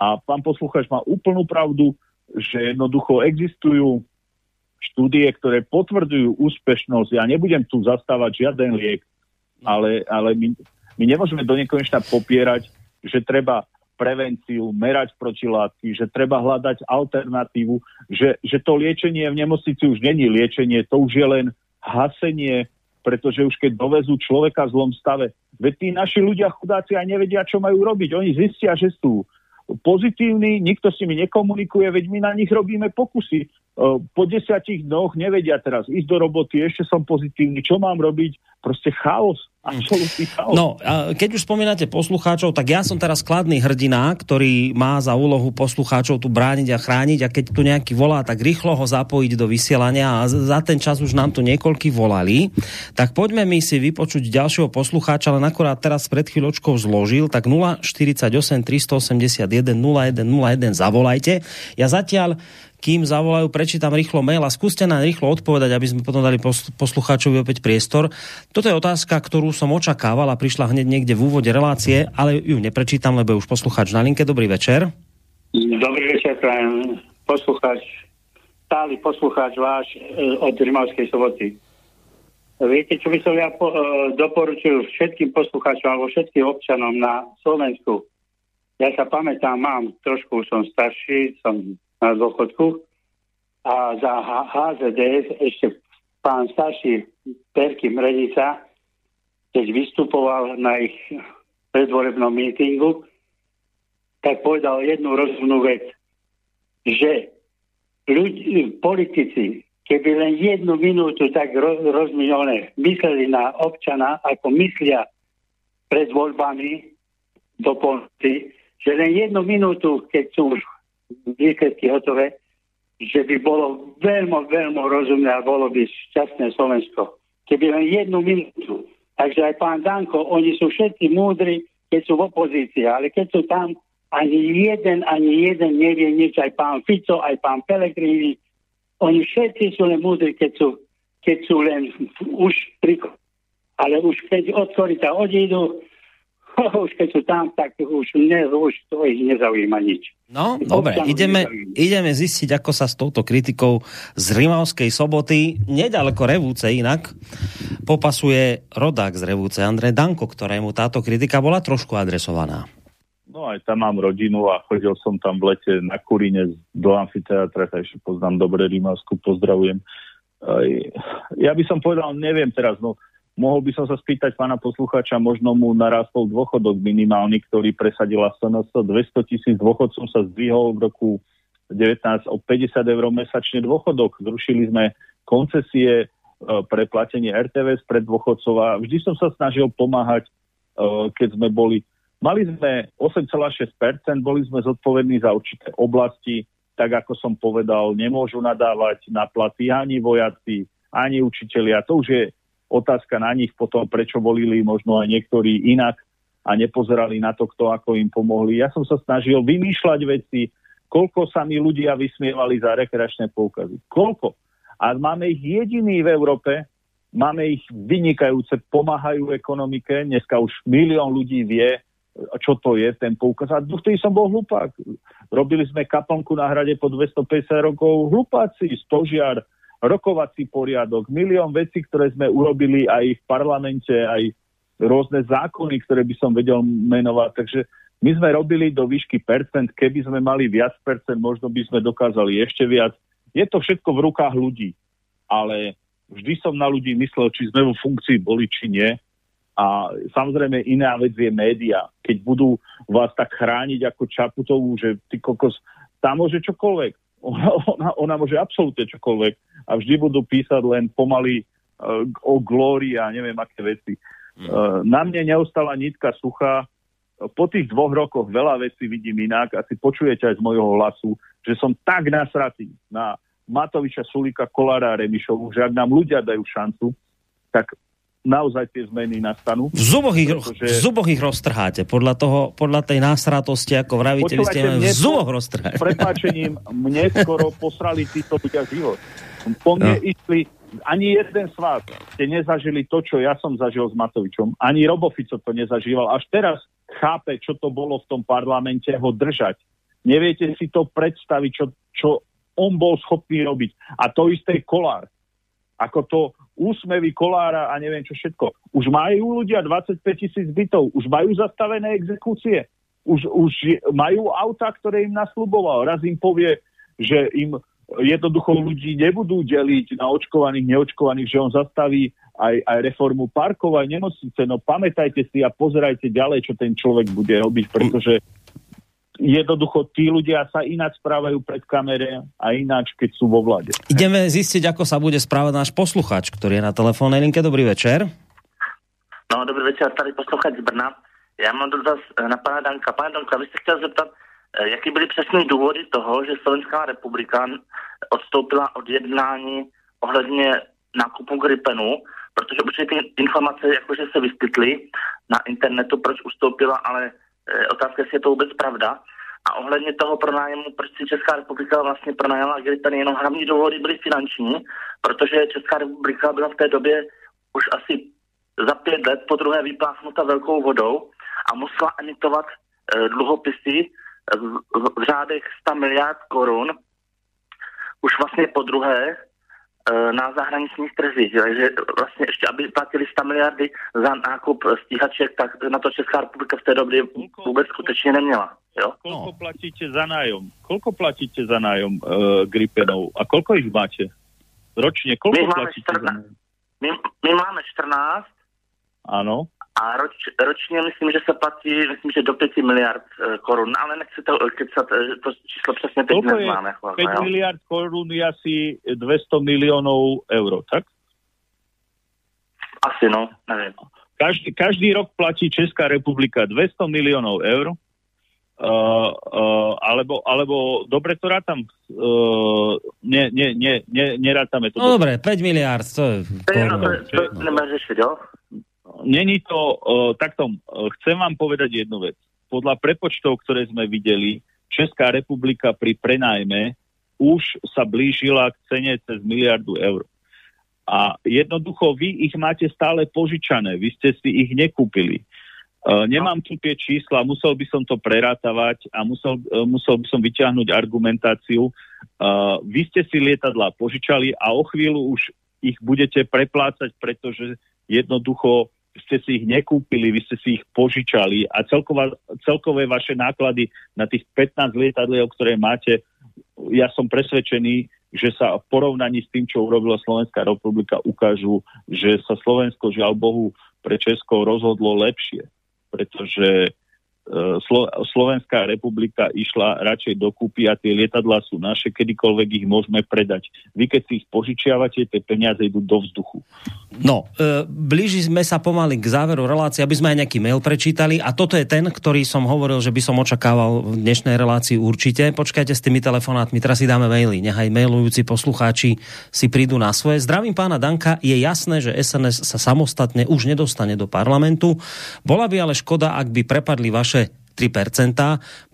Speaker 3: a pán posluchač má úplnú pravdu, že jednoducho existujú štúdie, ktoré potvrdzujú úspešnosť. Ja nebudem tu zastávať žiaden liek, ale, ale my, my nemôžeme do nekonečna popierať, že treba prevenciu, merať protilátky, že treba hľadať alternatívu, že, že to liečenie v nemocnici už není liečenie, to už je len hasenie, pretože už keď dovezú človeka v zlom stave, veď tí naši ľudia chudáci aj nevedia, čo majú robiť. Oni zistia, že sú pozitívni, nikto s nimi nekomunikuje, veď my na nich robíme pokusy. Po desiatich dnoch nevedia teraz ísť do roboty, ešte som pozitívny, čo mám robiť? Proste chaos, absolútny chaos.
Speaker 2: No, a keď už spomínate poslucháčov, tak ja som teraz kladný hrdina, ktorý má za úlohu poslucháčov tu brániť a chrániť a keď tu nejaký volá, tak rýchlo ho zapojiť do vysielania a za ten čas už nám tu niekoľky volali. Tak poďme mi si vypočuť ďalšieho poslucháča, len akorát teraz pred chvíľočkou zložil, tak 048 381 0101 zavolajte. Ja zatiaľ kým zavolajú, prečítam rýchlo mail a skúste nám rýchlo odpovedať, aby sme potom dali poslucháčovi opäť priestor. Toto je otázka, ktorú som očakával a prišla hneď niekde v úvode relácie, ale ju neprečítam, lebo je už poslucháč na linke. Dobrý večer.
Speaker 6: Dobrý večer, prajem. Poslucháč, stály poslucháč váš e, od Rimavskej soboty. Viete, čo by som ja po, e, doporučil všetkým poslucháčom alebo všetkým občanom na Slovensku? Ja sa pamätám, mám trošku, som starší, som na dôchodku. A za HZDS ešte pán starší Perky Mrenica, keď vystupoval na ich predvorebnom mítingu, tak povedal jednu rozumnú vec, že ľudí, politici, keby len jednu minútu tak roz, mysleli na občana, ako myslia pred voľbami do polnoci, že len jednu minútu, keď sú výsledky hotové, že by bolo veľmi, veľmi rozumné a bolo by šťastné Slovensko. Keby len jednu minútu. Takže aj pán Danko, oni sú všetci múdri, keď sú v opozícii, ale keď sú tam, ani jeden, ani jeden nevie nič, aj pán Fico, aj pán Pelegrini, oni všetci sú len múdri, keď sú, keď sú len už pri... Ale už keď od korita odídu, [laughs] už keď sú tam, tak už, ne, už to ich nezaujíma nič.
Speaker 2: No, dobre, ideme, ideme zistiť, ako sa s touto kritikou z Rimavskej soboty, nedaleko Revúce inak, popasuje rodák z Revúce, Andrej Danko, ktorému táto kritika bola trošku adresovaná.
Speaker 3: No aj tam mám rodinu a chodil som tam v lete na Kuríne do amfiteátra, takže poznám dobre Rimavsku, pozdravujem. Ja by som povedal, neviem teraz, no Mohol by som sa spýtať pána poslucháča, možno mu narastol dôchodok minimálny, ktorý presadila SNS. 200 tisíc dôchodcom sa zdvihol v roku 19 o 50 eur mesačne dôchodok. Zrušili sme koncesie e, pre platenie RTVS pre dôchodcov a vždy som sa snažil pomáhať, e, keď sme boli. Mali sme 8,6%, boli sme zodpovední za určité oblasti, tak ako som povedal, nemôžu nadávať na platy ani vojaci, ani učitelia. To už je otázka na nich potom, prečo volili možno aj niektorí inak a nepozerali na to, kto ako im pomohli. Ja som sa snažil vymýšľať veci, koľko sa mi ľudia vysmievali za rekreačné poukazy. Koľko? A máme ich jediný v Európe, máme ich vynikajúce, pomáhajú ekonomike, dneska už milión ľudí vie, čo to je ten poukaz. A vtedy som bol hlupák. Robili sme kaplnku na hrade po 250 rokov. Hlupáci, stožiar, rokovací poriadok, milión vecí, ktoré sme urobili aj v parlamente, aj rôzne zákony, ktoré by som vedel menovať. Takže my sme robili do výšky percent, keby sme mali viac percent, možno by sme dokázali ešte viac. Je to všetko v rukách ľudí, ale vždy som na ľudí myslel, či sme vo funkcii boli, či nie. A samozrejme iná vec je média. Keď budú vás tak chrániť ako Čaputovú, že ty kokos, tam môže čokoľvek ona, ona, ona môže absolútne čokoľvek a vždy budú písať len pomaly uh, o glórii a neviem aké veci. Uh, na mne neostala nitka suchá. Po tých dvoch rokoch veľa vecí vidím inak. Asi počujete aj z mojho hlasu, že som tak nasratý na Matoviča, Sulika, Kolára a Remišovu, že ak nám ľudia dajú šancu, tak naozaj tie zmeny nastanú.
Speaker 2: V zuboch ich, pretože... v zuboch ich roztrháte. Podľa, toho, podľa tej násratosti, ako vravíte, vy ste v zuboch roztrháte.
Speaker 3: Prepáčením, mne skoro [laughs] posrali títo ľudia život. Po mne no. išli, ani jeden z vás ste nezažili to, čo ja som zažil s Matovičom. Ani Robofico to nezažíval. Až teraz chápe, čo to bolo v tom parlamente, ho držať. Neviete si to predstaviť, čo, čo on bol schopný robiť. A to isté Kolár. Ako to úsmevy Kolára a neviem čo všetko. Už majú ľudia 25 tisíc bytov, už majú zastavené exekúcie, už, už majú auta, ktoré im nasľuboval. Raz im povie, že im jednoducho ľudí nebudú deliť na očkovaných, neočkovaných, že on zastaví aj, aj reformu parkov, aj nemocnice. No pamätajte si a pozerajte ďalej, čo ten človek bude robiť, pretože jednoducho tí ľudia sa ináč správajú pred kamere a ináč, keď sú vo vlade.
Speaker 2: Ideme zistiť, ako sa bude správať náš posluchač, ktorý je na telefónnej linke. Dobrý večer.
Speaker 7: No, dobrý večer, tady posluchač z Brna. Já mám dotaz na pana Danka. Pane Danka, vy jste chtěl zeptat, eh, jaký byly přesné důvody toho, že Slovenská republika odstoupila od jednání ohledně nákupu Gripenu, protože určitě ty informace jakože se vyskytly na internetu, proč ustoupila, ale Eh, otázka, jestli je to vůbec pravda. A ohledně toho pronájmu, proč si Česká republika vlastně pronajala ten jenom hlavní důvody byly finanční, protože Česká republika byla v té době už asi za pět let po druhé vypláchnuta velkou vodou a musela emitovat eh, dluhopisy v, v, v řádech 100 miliard korun už vlastně po druhé na zahraničních trzích. Takže vlastně ještě, aby platili 100 miliardy za nákup stíhaček, tak na to Česká republika v té době vůbec skutečně neměla. Jo?
Speaker 3: Koľko platíte za nájom? Koľko platíte za nájom uh, Gripenov? A koľko ich máte? Ročne? Koľko my platíte 14, za nájom?
Speaker 7: My, my máme 14.
Speaker 3: Áno.
Speaker 7: A roč, ročně myslím, že se platí, myslím, že do 5 miliard uh, korun, ale nechci to kecat, to číslo přesně teď
Speaker 3: neznáme. 5 jo? miliard korun je asi 200 milionů euro, tak?
Speaker 7: Asi no, nevím.
Speaker 3: Každý, každý rok platí Česká republika 200 milionov eur, uh, uh, alebo, alebo dobre to rátam, uh, ne, ne, ne, ne, nerátame to.
Speaker 2: No dobre, 5 miliard, to je...
Speaker 7: To, no, to, to, to nemáš ešte, jo?
Speaker 3: Není to uh, takto. Uh, chcem vám povedať jednu vec. Podľa prepočtov, ktoré sme videli, Česká republika pri prenajme už sa blížila k cene cez miliardu eur. A jednoducho vy ich máte stále požičané, vy ste si ich nekúpili. Uh, nemám tu tie čísla, musel by som to prerátavať a musel, uh, musel by som vyťahnuť argumentáciu. Uh, vy ste si lietadla požičali a o chvíľu už ich budete preplácať, pretože jednoducho ste si ich nekúpili, vy ste si ich požičali a celková, celkové vaše náklady na tých 15 lietadliev, ktoré máte, ja som presvedčený, že sa v porovnaní s tým, čo urobila Slovenská republika, ukážu, že sa Slovensko, žiaľ Bohu, pre Česko rozhodlo lepšie. Pretože Slo- Slovenská republika išla radšej dokúpy a tie lietadlá sú naše, kedykoľvek ich môžeme predať. Vy keď si ich požičiavate, tie peniaze idú do vzduchu.
Speaker 2: No, e, blíži sme sa pomaly k záveru relácie, aby sme aj nejaký mail prečítali a toto je ten, ktorý som hovoril, že by som očakával v dnešnej relácii určite. Počkajte s tými telefonátmi, teraz si dáme maily, nechaj mailujúci poslucháči si prídu na svoje. Zdravím pána Danka, je jasné, že SNS sa samostatne už nedostane do parlamentu. Bola by ale škoda, ak by prepadli vaše 3%,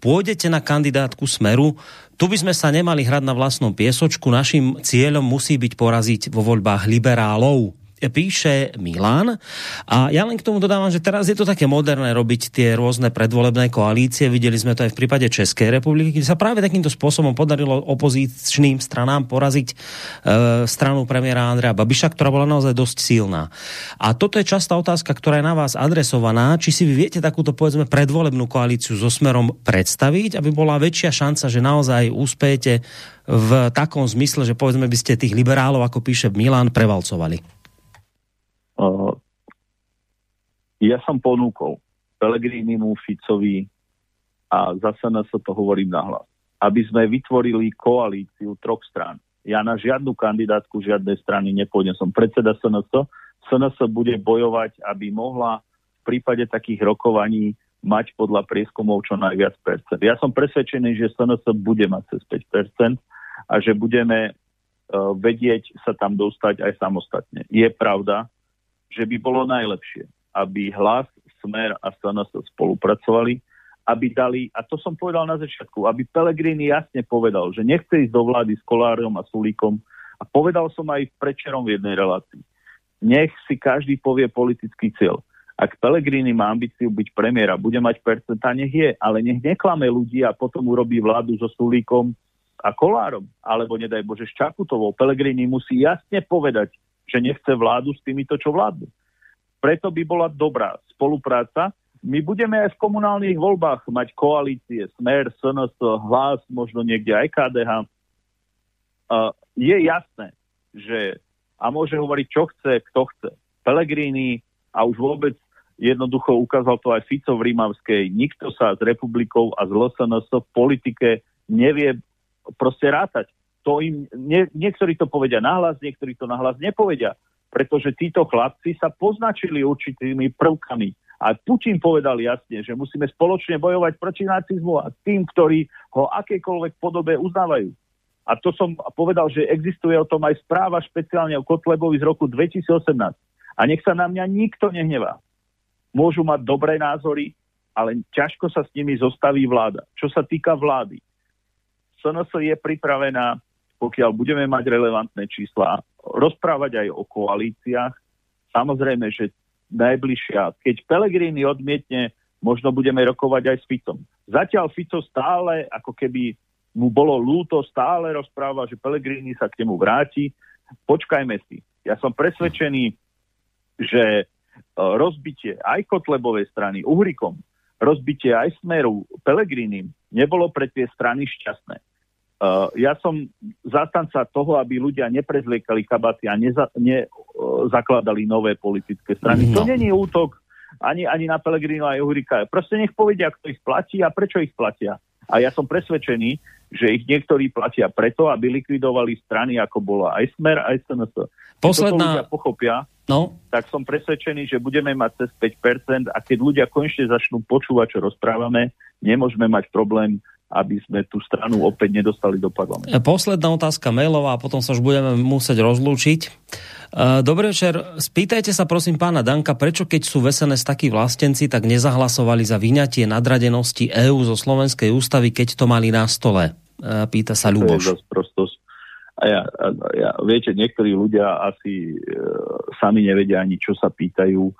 Speaker 2: pôjdete na kandidátku Smeru, tu by sme sa nemali hrať na vlastnom piesočku, našim cieľom musí byť poraziť vo voľbách liberálov píše Milan. A ja len k tomu dodávam, že teraz je to také moderné robiť tie rôzne predvolebné koalície. Videli sme to aj v prípade Českej republiky, kde sa práve takýmto spôsobom podarilo opozičným stranám poraziť e, stranu premiéra Andrea Babiša, ktorá bola naozaj dosť silná. A toto je častá otázka, ktorá je na vás adresovaná. Či si vy viete takúto povedzme predvolebnú koalíciu so smerom predstaviť, aby bola väčšia šanca, že naozaj úspejete v takom zmysle, že povedzme by ste tých liberálov, ako píše Milan, prevalcovali?
Speaker 3: Uh, ja som ponúkol Pelegrinimu, Ficovi a zase na to hovorím nahlas. aby sme vytvorili koalíciu troch strán. Ja na žiadnu kandidátku žiadnej strany nepôjdem. Som predseda SNS. SNS bude bojovať, aby mohla v prípade takých rokovaní mať podľa prieskumov čo najviac percent. Ja som presvedčený, že SNS bude mať cez 5 a že budeme uh, vedieť sa tam dostať aj samostatne. Je pravda, že by bolo najlepšie, aby hlas, smer a SNS spolupracovali, aby dali, a to som povedal na začiatku, aby Pelegrini jasne povedal, že nechce ísť do vlády s Kolárom a Sulíkom a povedal som aj prečerom v jednej relácii. Nech si každý povie politický cieľ. Ak Pelegrini má ambíciu byť premiéra, bude mať percentá, nech je, ale nech neklame ľudí a potom urobí vládu so Sulíkom a Kolárom, alebo nedaj Bože s Čaputovou. Pelegrini musí jasne povedať, že nechce vládu s týmito, čo vládnu. Preto by bola dobrá spolupráca my budeme aj v komunálnych voľbách mať koalície, Smer, SNS, Hlas, možno niekde aj KDH. Je jasné, že a môže hovoriť, čo chce, kto chce. Pelegrini a už vôbec jednoducho ukázal to aj Fico v Rímavskej. Nikto sa s republikou a z LSNS v politike nevie proste rátať. To im, nie, niektorí to povedia nahlas, niektorí to nahlas nepovedia, pretože títo chlapci sa poznačili určitými prvkami a Putin povedal jasne, že musíme spoločne bojovať proti nacizmu a tým, ktorí ho akékoľvek podobe uznávajú. A to som povedal, že existuje o tom aj správa špeciálne o Kotlebovi z roku 2018. A nech sa na mňa nikto nehnevá. Môžu mať dobré názory, ale ťažko sa s nimi zostaví vláda. Čo sa týka vlády, SNS je pripravená, pokiaľ budeme mať relevantné čísla, rozprávať aj o koalíciách. Samozrejme, že najbližšia. Keď Pelegrini odmietne, možno budeme rokovať aj s Ficom. Zatiaľ Fico stále, ako keby mu bolo lúto, stále rozpráva, že Pelegrini sa k nemu vráti. Počkajme si. Ja som presvedčený, že e, rozbitie aj Kotlebovej strany Uhrikom, rozbitie aj Smeru Pelegrinim nebolo pre tie strany šťastné. Uh, ja som zastanca toho, aby ľudia neprezliekali kabaty a neza, nezakladali uh, nové politické strany. No. To není útok ani, ani na Pelegrino a Juhrika. Proste nech povedia, kto ich platí a prečo ich platia. A ja som presvedčený, že ich niektorí platia preto, aby likvidovali strany, ako bola aj Smer, aj SNS.
Speaker 2: Posledná...
Speaker 3: ľudia pochopia,
Speaker 2: no?
Speaker 3: tak som presvedčený, že budeme mať cez 5% a keď ľudia konečne začnú počúvať, čo rozprávame, nemôžeme mať problém aby sme tú stranu opäť nedostali do parlamentu.
Speaker 2: Posledná otázka mailová a potom sa už budeme musieť rozlúčiť. E, dobrý večer. Spýtajte sa prosím pána Danka, prečo keď sú vesené takí vlastenci, tak nezahlasovali za vyňatie nadradenosti EÚ zo Slovenskej ústavy, keď to mali na stole? E, pýta sa Ľuboš.
Speaker 3: A ja, a ja, viete, niektorí ľudia asi e, sami nevedia ani, čo sa pýtajú uh,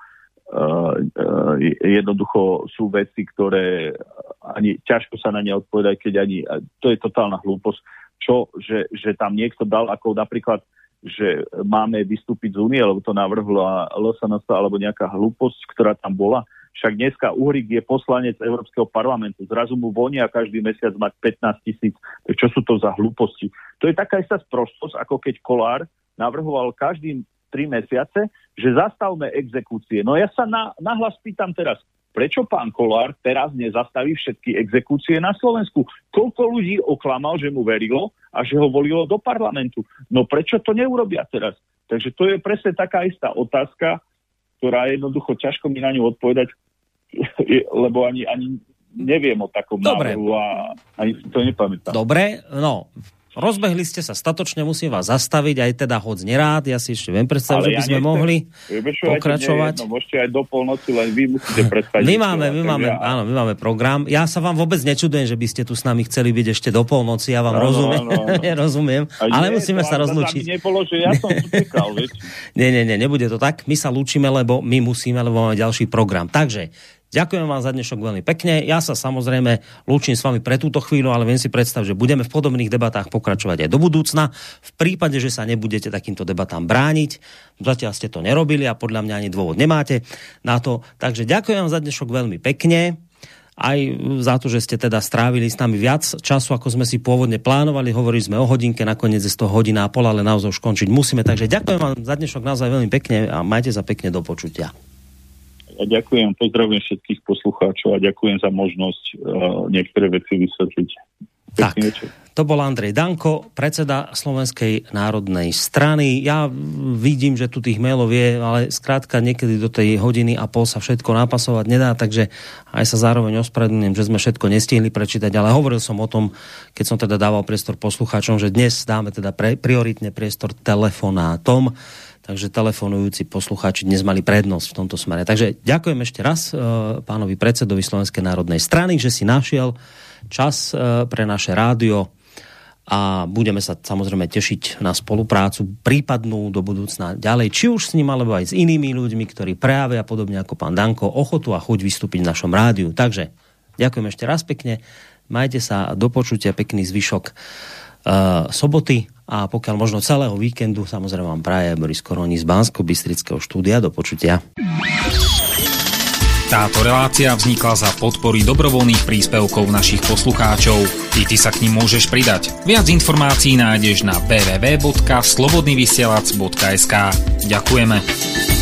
Speaker 3: jednoducho sú veci, ktoré ani ťažko sa na ne odpovedať, keď ani, to je totálna hlúposť, čo, že, že tam niekto dal, ako napríklad, že máme vystúpiť z únie, lebo to navrhla LSNS alebo nejaká hlúposť, ktorá tam bola. Však dneska Uhrik je poslanec Európskeho parlamentu. Zrazu mu vonia každý mesiac mať 15 tisíc. Čo sú to za hlúposti? To je taká istá sprostosť, ako keď Kolár navrhoval každý tri mesiace, že zastavme exekúcie. No ja sa na, nahlas pýtam teraz, prečo pán Kolár teraz nezastaví všetky exekúcie na Slovensku? Koľko ľudí oklamal, že mu verilo a že ho volilo do parlamentu? No prečo to neurobia teraz? Takže to je presne taká istá otázka, ktorá je jednoducho ťažko mi na ňu odpovedať, [laughs] lebo ani, ani neviem o takom
Speaker 2: Dobre.
Speaker 3: návrhu a ani si to nepamätám.
Speaker 2: Dobre, no Rozbehli ste sa statočne, musím vás zastaviť, aj teda hoď nerád, ja si ešte viem predstaviť, že by ja sme nechcem, mohli pokračovať.
Speaker 3: No, môžete aj do polnoci, len vy musíte predstaviť.
Speaker 2: My máme, my máme, ja... áno, my máme program. Ja sa vám vôbec nečudujem, že by ste tu s nami chceli byť ešte do polnoci, ja vám no, rozumiem, no, no. [laughs] rozumiem, ale nie, musíme sa rozlúčiť.
Speaker 3: Nebolo, že ja som utekal, [laughs]
Speaker 2: nie, nie, nie, nebude to tak. My sa lúčime, lebo my musíme, lebo máme ďalší program. Takže Ďakujem vám za dnešok veľmi pekne. Ja sa samozrejme lúčim s vami pre túto chvíľu, ale viem si predstaviť, že budeme v podobných debatách pokračovať aj do budúcna. V prípade, že sa nebudete takýmto debatám brániť, zatiaľ ste to nerobili a podľa mňa ani dôvod nemáte na to. Takže ďakujem vám za dnešok veľmi pekne aj za to, že ste teda strávili s nami viac času, ako sme si pôvodne plánovali. Hovorili sme o hodinke, nakoniec je toho hodina a pol, ale naozaj už končiť musíme. Takže ďakujem vám za dnešok naozaj veľmi pekne a majte sa pekne do počutia.
Speaker 3: Ja ďakujem, pozdravujem všetkých poslucháčov a ďakujem za možnosť uh, niektoré veci vysvetliť.
Speaker 2: Tak. To bol Andrej Danko, predseda Slovenskej národnej strany. Ja vidím, že tu tých mailov je, ale skrátka niekedy do tej hodiny a pol sa všetko napasovať nedá, takže aj sa zároveň ospravedlňujem, že sme všetko nestihli prečítať, ale hovoril som o tom, keď som teda dával priestor poslucháčom, že dnes dáme teda pre, prioritne priestor telefonátom, takže telefonujúci poslucháči dnes mali prednosť v tomto smere. Takže ďakujem ešte raz e, pánovi predsedovi Slovenskej národnej strany, že si našiel čas e, pre naše rádio a budeme sa samozrejme tešiť na spoluprácu prípadnú do budúcna ďalej, či už s ním, alebo aj s inými ľuďmi, ktorí prejavia podobne ako pán Danko ochotu a chuť vystúpiť v našom rádiu. Takže ďakujem ešte raz pekne, majte sa do počutia, pekný zvyšok uh, soboty a pokiaľ možno celého víkendu, samozrejme vám praje Boris Koroni z bansko bystrického štúdia. Do počutia.
Speaker 8: Táto relácia vznikla za podpory dobrovoľných príspevkov našich poslucháčov. I ty sa k ním môžeš pridať. Viac informácií nájdeš na www.slobodnyvysielac.sk Ďakujeme.